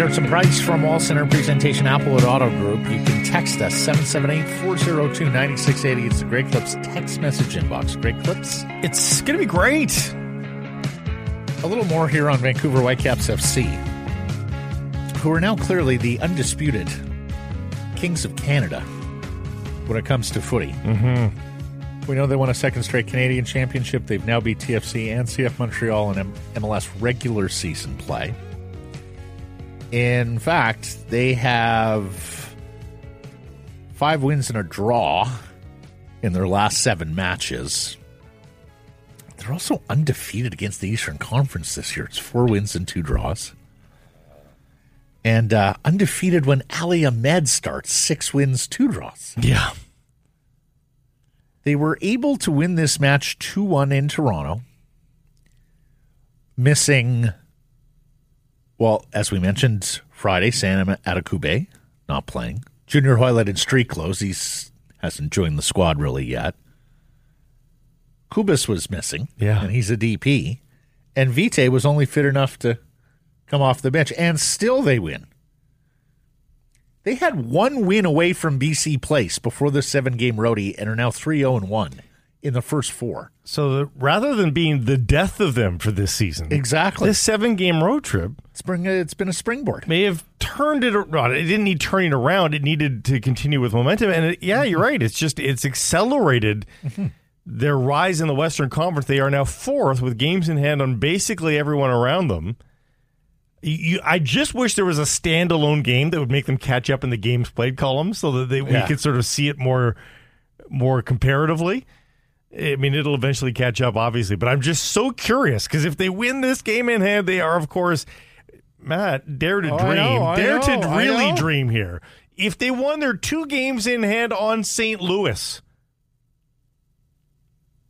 S1: Sekeres and Price from Wall Centre Presentation Applewood Auto Group. You can text us 778-402-9680. It's the Great Clips text message inbox. Great Clips.
S2: It's going to be great.
S1: A little more here on Vancouver Whitecaps FC, who are now clearly the undisputed kings of Canada when it comes to footy.
S2: Mm-hmm.
S1: We know they won a second straight Canadian championship. They've now beat TFC and CF Montreal in MLS regular season play. In fact, they have five wins and a draw in their last seven matches. They're also undefeated against the Eastern Conference this year. It's four wins and two draws. And uh, undefeated when Ali Ahmed starts, six wins, two draws.
S2: Yeah.
S1: They were able to win this match 2 1 in Toronto, missing well, as we mentioned Friday, Sam Adekugbe not playing. Junior in street clothes. He hasn't joined the squad really yet. Cubas was missing.
S2: Yeah.
S1: And he's a DP. And Vite was only fit enough to come off the bench. And still they win. They had one win away from BC Place before the seven game roadie and are now 3 0 1 in the first four.
S2: So the, rather than being the death of them for this season,
S1: Exactly.
S2: this seven game road trip
S1: It's, bring, it's been a springboard.
S2: may have turned it around. It didn't need turning around. It needed to continue with momentum. And it, yeah, mm-hmm. you're right. It's just it's accelerated mm-hmm. their rise in the Western Conference. They are now fourth with games in hand on basically everyone around them. You, I just wish there was a standalone game that would make them catch up in the games played column, so that they, we could sort of see it more, more comparatively. I mean, it'll eventually catch up, obviously, but I'm just so curious because if they win this game in hand, they are, of course, Matt, dare to
S1: Oh,
S2: dream.
S1: I know, I
S2: dare to
S1: know, I
S2: really dream here. If they won their two games in hand on St. Louis,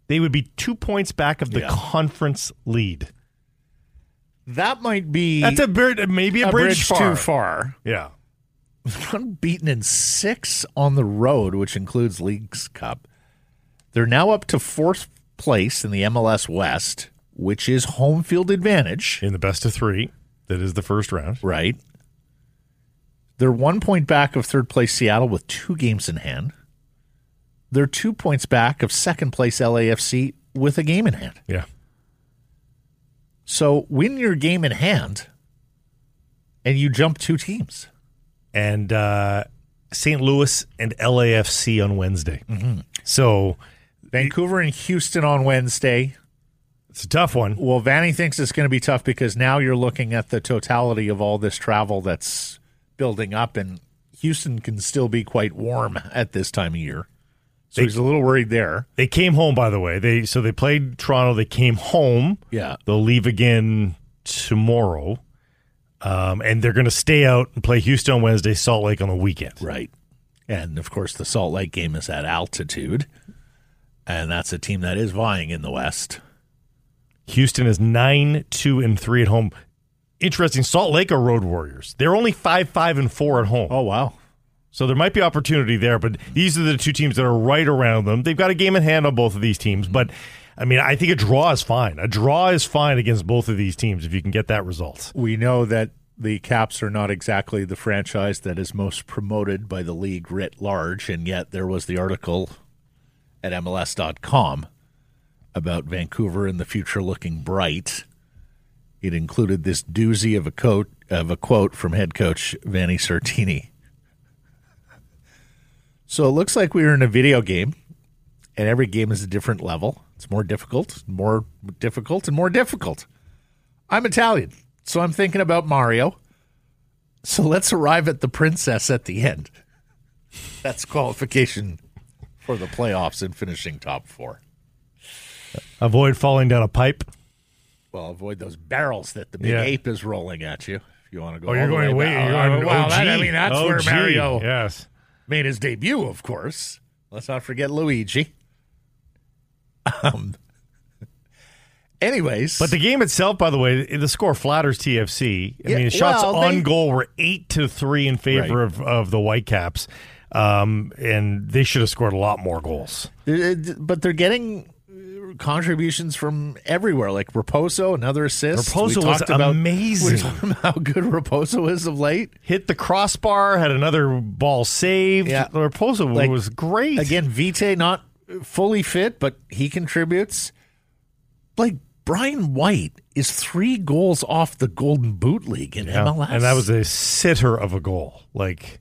S2: they would be two points back of the
S1: Yeah.
S2: conference lead.
S1: That might be
S2: That's a bridge, maybe a,
S1: a
S2: bridge,
S1: bridge
S2: far.
S1: too far.
S2: Yeah.
S1: Unbeaten in six on the road, which includes Leagues Cup. They're now up to fourth place in the MLS West, which is home field advantage,
S2: In the best of three, that is the first round.
S1: right? They're one point back of third place Seattle with two games in hand. They're two points back of second place LAFC with a game in hand.
S2: Yeah.
S1: So win your game in hand, and you jump two teams.
S2: And uh, St. Louis and LAFC on Wednesday.
S1: Mm-hmm.
S2: So
S1: Vancouver and Houston on Wednesday.
S2: it's a tough one.
S1: Well, Vanni thinks it's going to be tough because now you're looking at the totality of all this travel that's building up, and Houston can still be quite warm at this time of year. So
S2: They-
S1: he's a little worried there.
S2: They came home, by the way. They so they played Toronto. They came home.
S1: Yeah.
S2: They'll leave again tomorrow, um, and they're going to stay out and play Houston on Wednesday, Salt Lake on the weekend.
S1: Right. And of course, the Salt Lake game is at altitude, and that's a team that is vying in the West.
S2: Houston is nine two and three at home. Interesting. Salt Lake are road warriors. They're only five five and four at home.
S1: Oh, wow.
S2: So there might be opportunity there, but these are the two teams that are right around them. They've got a game in hand on both of these teams, but I mean, I think a draw is fine. A draw is fine against both of these teams if you can get that result.
S1: We know that the Caps are not exactly the franchise that is most promoted by the league writ large, and yet there was the article at MLS.com about Vancouver and the future looking bright. It included this doozy of a quote of a quote from head coach Vanni Sartini. So it looks like we were in a video game, and every game is a different level. It's more difficult, more difficult, and more difficult. I'm Italian, so I'm thinking about Mario. So let's arrive at the princess at the end. That's qualification for the playoffs and finishing top four.
S2: Avoid falling down a pipe.
S1: Well, avoid those barrels that the big
S2: Yeah.
S1: ape is rolling at you. If you want to go,
S2: Oh, you're going way.
S1: back.
S2: You're
S1: Oh,
S2: going
S1: well, that- I mean, that's where Mario
S2: Yes.
S1: made his debut, of course. Let's not forget Luigi. Um. Anyways,
S2: But the game itself, by the way, the score flatters TFC. I
S1: Yeah,
S2: mean, shots
S1: well,
S2: on goal were eight to three in favor
S1: Right.
S2: of, of the Whitecaps, um, and they should have scored a lot more goals.
S1: But they're getting contributions from everywhere, like Raposo, another assist.
S2: Raposo was
S1: about-
S2: amazing.
S1: We talked about how good Raposo is of late.
S2: Hit the crossbar, had another ball saved.
S1: Yeah.
S2: Raposo
S1: Like,
S2: was great.
S1: Again, Vite not fully fit, but he contributes. Like Brian White is three goals off the Golden Boot League in
S2: Yeah.
S1: MLS,
S2: and that was a sitter of a goal. Like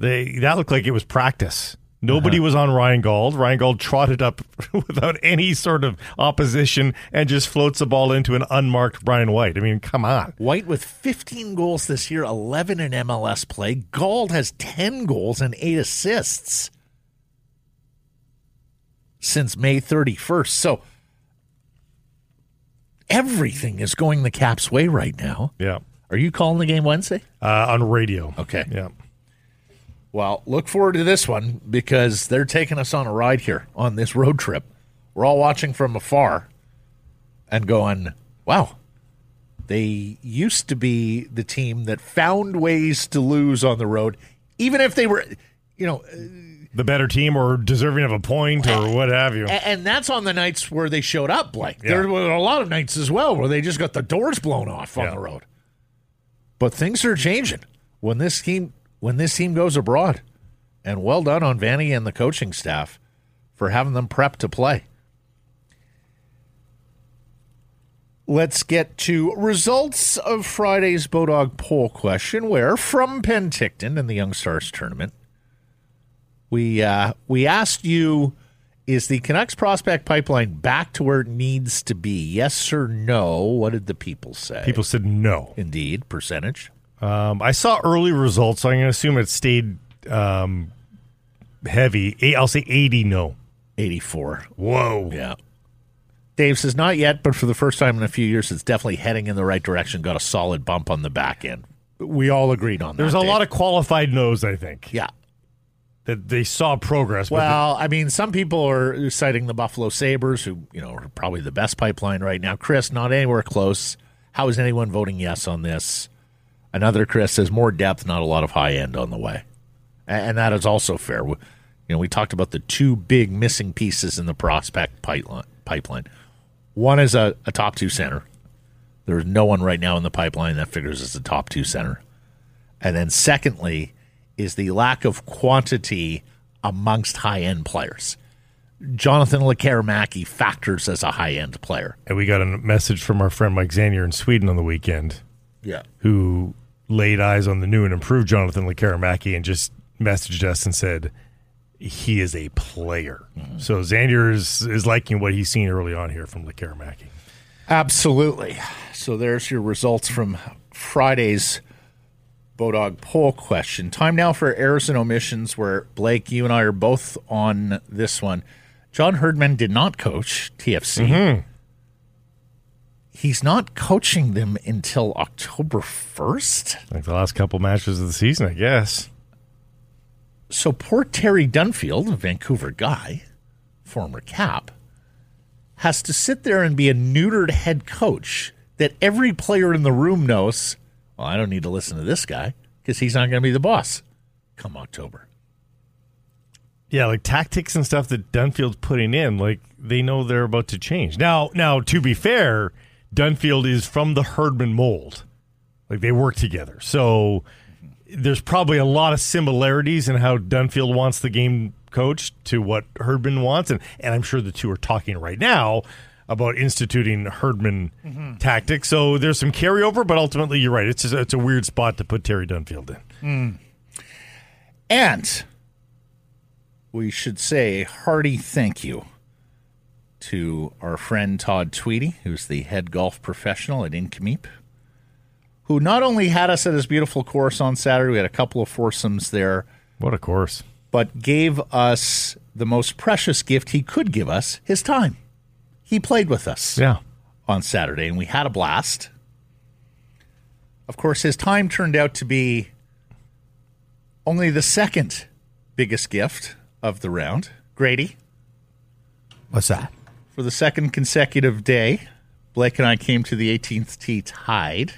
S2: they that looked like it was practice. Nobody
S1: Uh-huh.
S2: was on Ryan Gauld. Ryan Gauld trotted up without any sort of opposition and just floats the ball into an unmarked Brian White. I mean, come on.
S1: White with 15 goals this year, 11 in MLS play. Gauld has 10 goals and 8 assists since May 31st. So everything is going the Caps' way right now.
S2: Yeah.
S1: Are you calling the game Wednesday?
S2: Uh, on radio.
S1: Okay.
S2: Yeah.
S1: Well, look forward to this one because they're taking us on a ride here on this road trip. We're all watching from afar and going, wow, they used to be the team that found ways to lose on the road, even if they were, you know,
S2: The better team or deserving of a point or what have you.
S1: and that's on the nights where they showed up, Blake.
S2: Yeah.
S1: There were a lot of nights as well where they just got the doors blown off on
S2: Yeah.
S1: the road. But things are changing when this team when this team goes abroad. And well done on Vanni and the coaching staff for having them prepped to play. Let's get to results of Friday's Bodog poll question, where from Penticton in the Young Stars tournament, we uh, we asked you: Is the Canucks prospect pipeline back to where it needs to be? Yes or no? What did the people say?
S2: People said no.
S1: indeed percentage.
S2: Um, I saw early results, so I'm going to assume it stayed um, heavy. i I'll say 80 no.
S1: 84.
S2: Whoa.
S1: Yeah. Dave says not yet, but for the first time in a few years, it's definitely heading in the right direction. Got a solid bump on the back end. We all agreed on that.
S2: There's a
S1: Dave.
S2: lot of qualified no's, I think,
S1: yeah.
S2: that they saw progress.
S1: Well, I mean, some people are citing the Buffalo Sabres, who you know are probably the best pipeline right now. Chris, not anywhere close. How is anyone voting yes on this? Another Chris says more depth, not a lot of high end on the way, and that is also fair. We- You know, we talked about the two big missing pieces in the prospect pipeline. Pipeline. One is a, a top two center. There's no one right now in the pipeline that figures as a top two center. And then secondly is the lack of quantity amongst high end players. Jonathan Lekkerimäki factors as a high end player.
S2: and we got a message from our friend Mike Zanier in Sweden on the weekend,
S1: Yeah.
S2: who laid eyes on the new and improved Jonathan Lekkerimäki and just messaged us and said he is a player. Mm-hmm. So Zanier is, is liking what he's seen early on here from Lekkerimäki.
S1: Absolutely. So there's your results from Friday's Bodog poll question. Time now for errors and omissions, where Blake, you and I are both on this one. John Herdman did not coach TFC. Mm-hmm. He's not coaching them until October 1st.
S2: Like the last couple matches of the season, I guess.
S1: So poor Terry Dunfield, a Vancouver guy, former cap, has to sit there and be a neutered head coach that every player in the room knows, well, I don't need to listen to this guy because he's not going to be the boss come October.
S2: Yeah, like tactics and stuff that Dunfield's putting in, like they know they're about to change. Now, now to be fair, Dunfield is from the Herdman mold. Like they work together. So there's probably a lot of similarities in how Dunfield wants the game coached to what Herdman wants. And and I'm sure the two are talking right now about instituting Herdman mm-hmm. tactics. So there's some carryover, but ultimately you're right. It's just, it's a weird spot to put Terry Dunfield in. Hmm.
S1: And we should say a hearty thank you to our friend Todd Tweedy, who's the head golf professional at Nk'Mip, who not only had us at his beautiful course on Saturday, we had a couple of foursomes there,
S2: What a course.
S1: but gave us the most precious gift he could give us his time. He played with us
S2: Yeah.
S1: on Saturday, and we had a blast. Of course, his time turned out to be only the second biggest gift of the round. Grady,
S5: What's that?
S1: For the second consecutive day, Blake and I came to the 18th tee tied,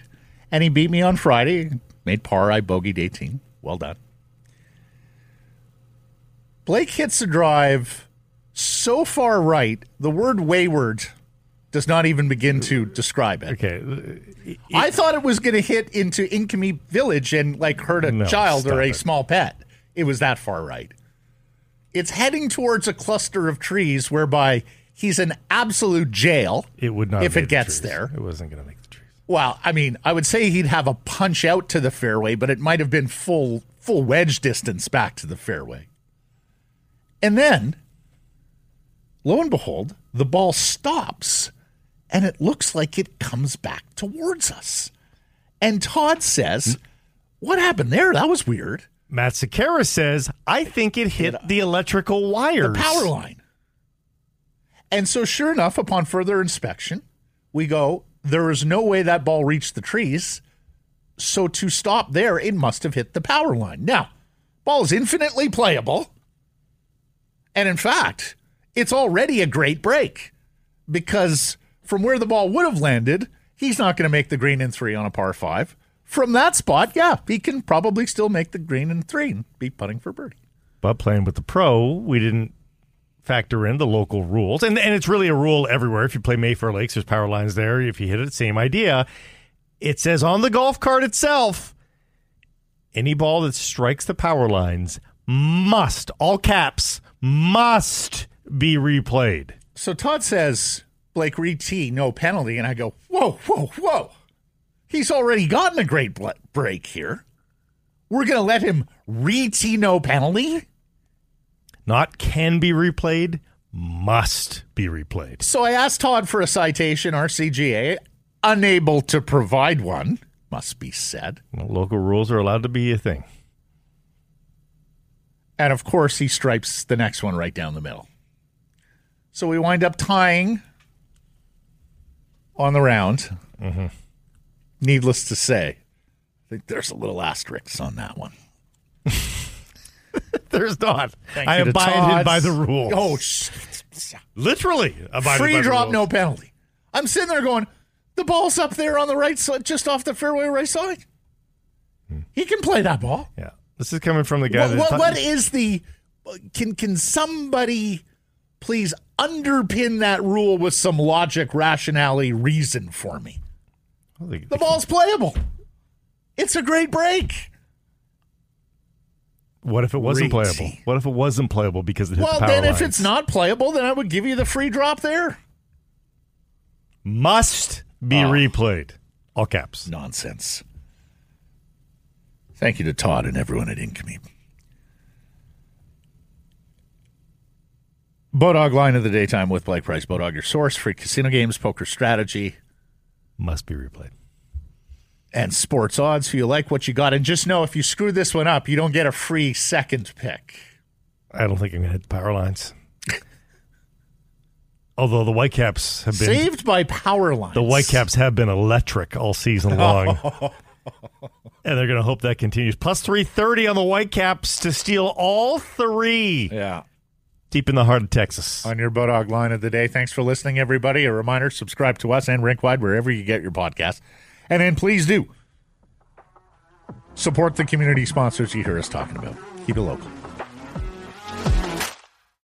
S1: and he beat me on Friday. Made par. I bogeyed 18. Well done. Blake hits a drive so far right, the word wayward does not even begin to describe it.
S2: Okay.
S1: I thought it was going to hit into Inkami Village and like hurt a
S2: No,
S1: child or a
S2: it.
S1: small pet. It was that far right. It's heading towards a cluster of trees whereby he's in absolute jail.
S2: It would not
S1: if it
S2: made the
S1: gets there.
S2: It wasn't going to make the trees.
S1: Well, I mean, I would say he'd have a punch out to the fairway, but it might have been full full wedge distance back to the fairway. And then, lo and behold, the ball stops and it looks like it comes back towards us. And Todd says, hmm? What happened there? That was weird.
S2: Matt Sekeres says, I think it hit the electrical wires.
S1: The power line. And so, sure enough, upon further inspection, we go, There is no way that ball reached the trees. So, to stop there, it must have hit the power line. Now, ball is infinitely playable. And in fact, it's already a great break because from where the ball would have landed, he's not going to make the green in three on a par five. From that spot, yeah, he can probably still make the green in three and be putting for birdie.
S2: But playing with the pro, we didn't factor in the local rules. And, and it's really a rule everywhere. If you play Mayfair Lakes, there's power lines there. If you hit it, same idea. It says on the golf cart itself any ball that strikes the power lines must, all caps, must be replayed.
S1: So Todd says Blake Reed T, no penalty. And I go, whoa, whoa, whoa. He's already gotten a great break here. We're going to let him re T no penalty?
S2: Not can be replayed, must be replayed.
S1: So I asked Todd for a citation, RCGA, unable to provide one, must be said.
S2: Well, local rules are allowed to be a thing.
S1: And of course, he stripes the next one right down the middle. So we wind up tying on the round. Mm-hmm. Needless to say, I think there's a little asterisk on that one.
S2: There's not.
S1: Thank
S2: I abided
S1: Todd's-
S2: by the rules.
S1: Oh, sh-
S2: literally abided
S1: free
S2: by the
S1: drop,
S2: rules.
S1: no penalty. I'm sitting there going, the ball's up there on the right side, just off the fairway right side. Hmm. He can play that ball.
S2: Yeah, this is coming from the guy.
S1: What, what, what is the? Can can somebody please underpin that rule with some logic, rationality, reason for me? The ball's playable. It's a great break.
S2: What if it wasn't
S1: Reedy.
S2: playable? What if it wasn't playable because it hit
S1: Well,
S2: the power
S1: then if it's not playable, then I would give you the free drop there.
S2: must be
S1: Oh.
S2: replayed. All caps.
S1: Nonsense. Thank you to Todd and everyone at Income. Bodog line of the daytime with Blake Price. Bodog, your source for casino games, poker strategy,
S2: Must be replayed.
S1: And sports odds. If you like what you got, and just know if you screw this one up, you don't get a free second pick.
S2: I don't think I'm gonna hit the power lines. Although the Whitecaps have been
S1: Saved by power lines.
S2: the Whitecaps have been electric all season long. and they're gonna hope that continues. Plus three thirty on the Whitecaps to steal all three
S1: Yeah.
S2: deep in the heart of Texas.
S1: on your Bodog line of the day. Thanks for listening, everybody. A reminder subscribe to us and Rink Wide wherever you get your podcast. And then please do support the community sponsors you hear us talking about. Keep it local.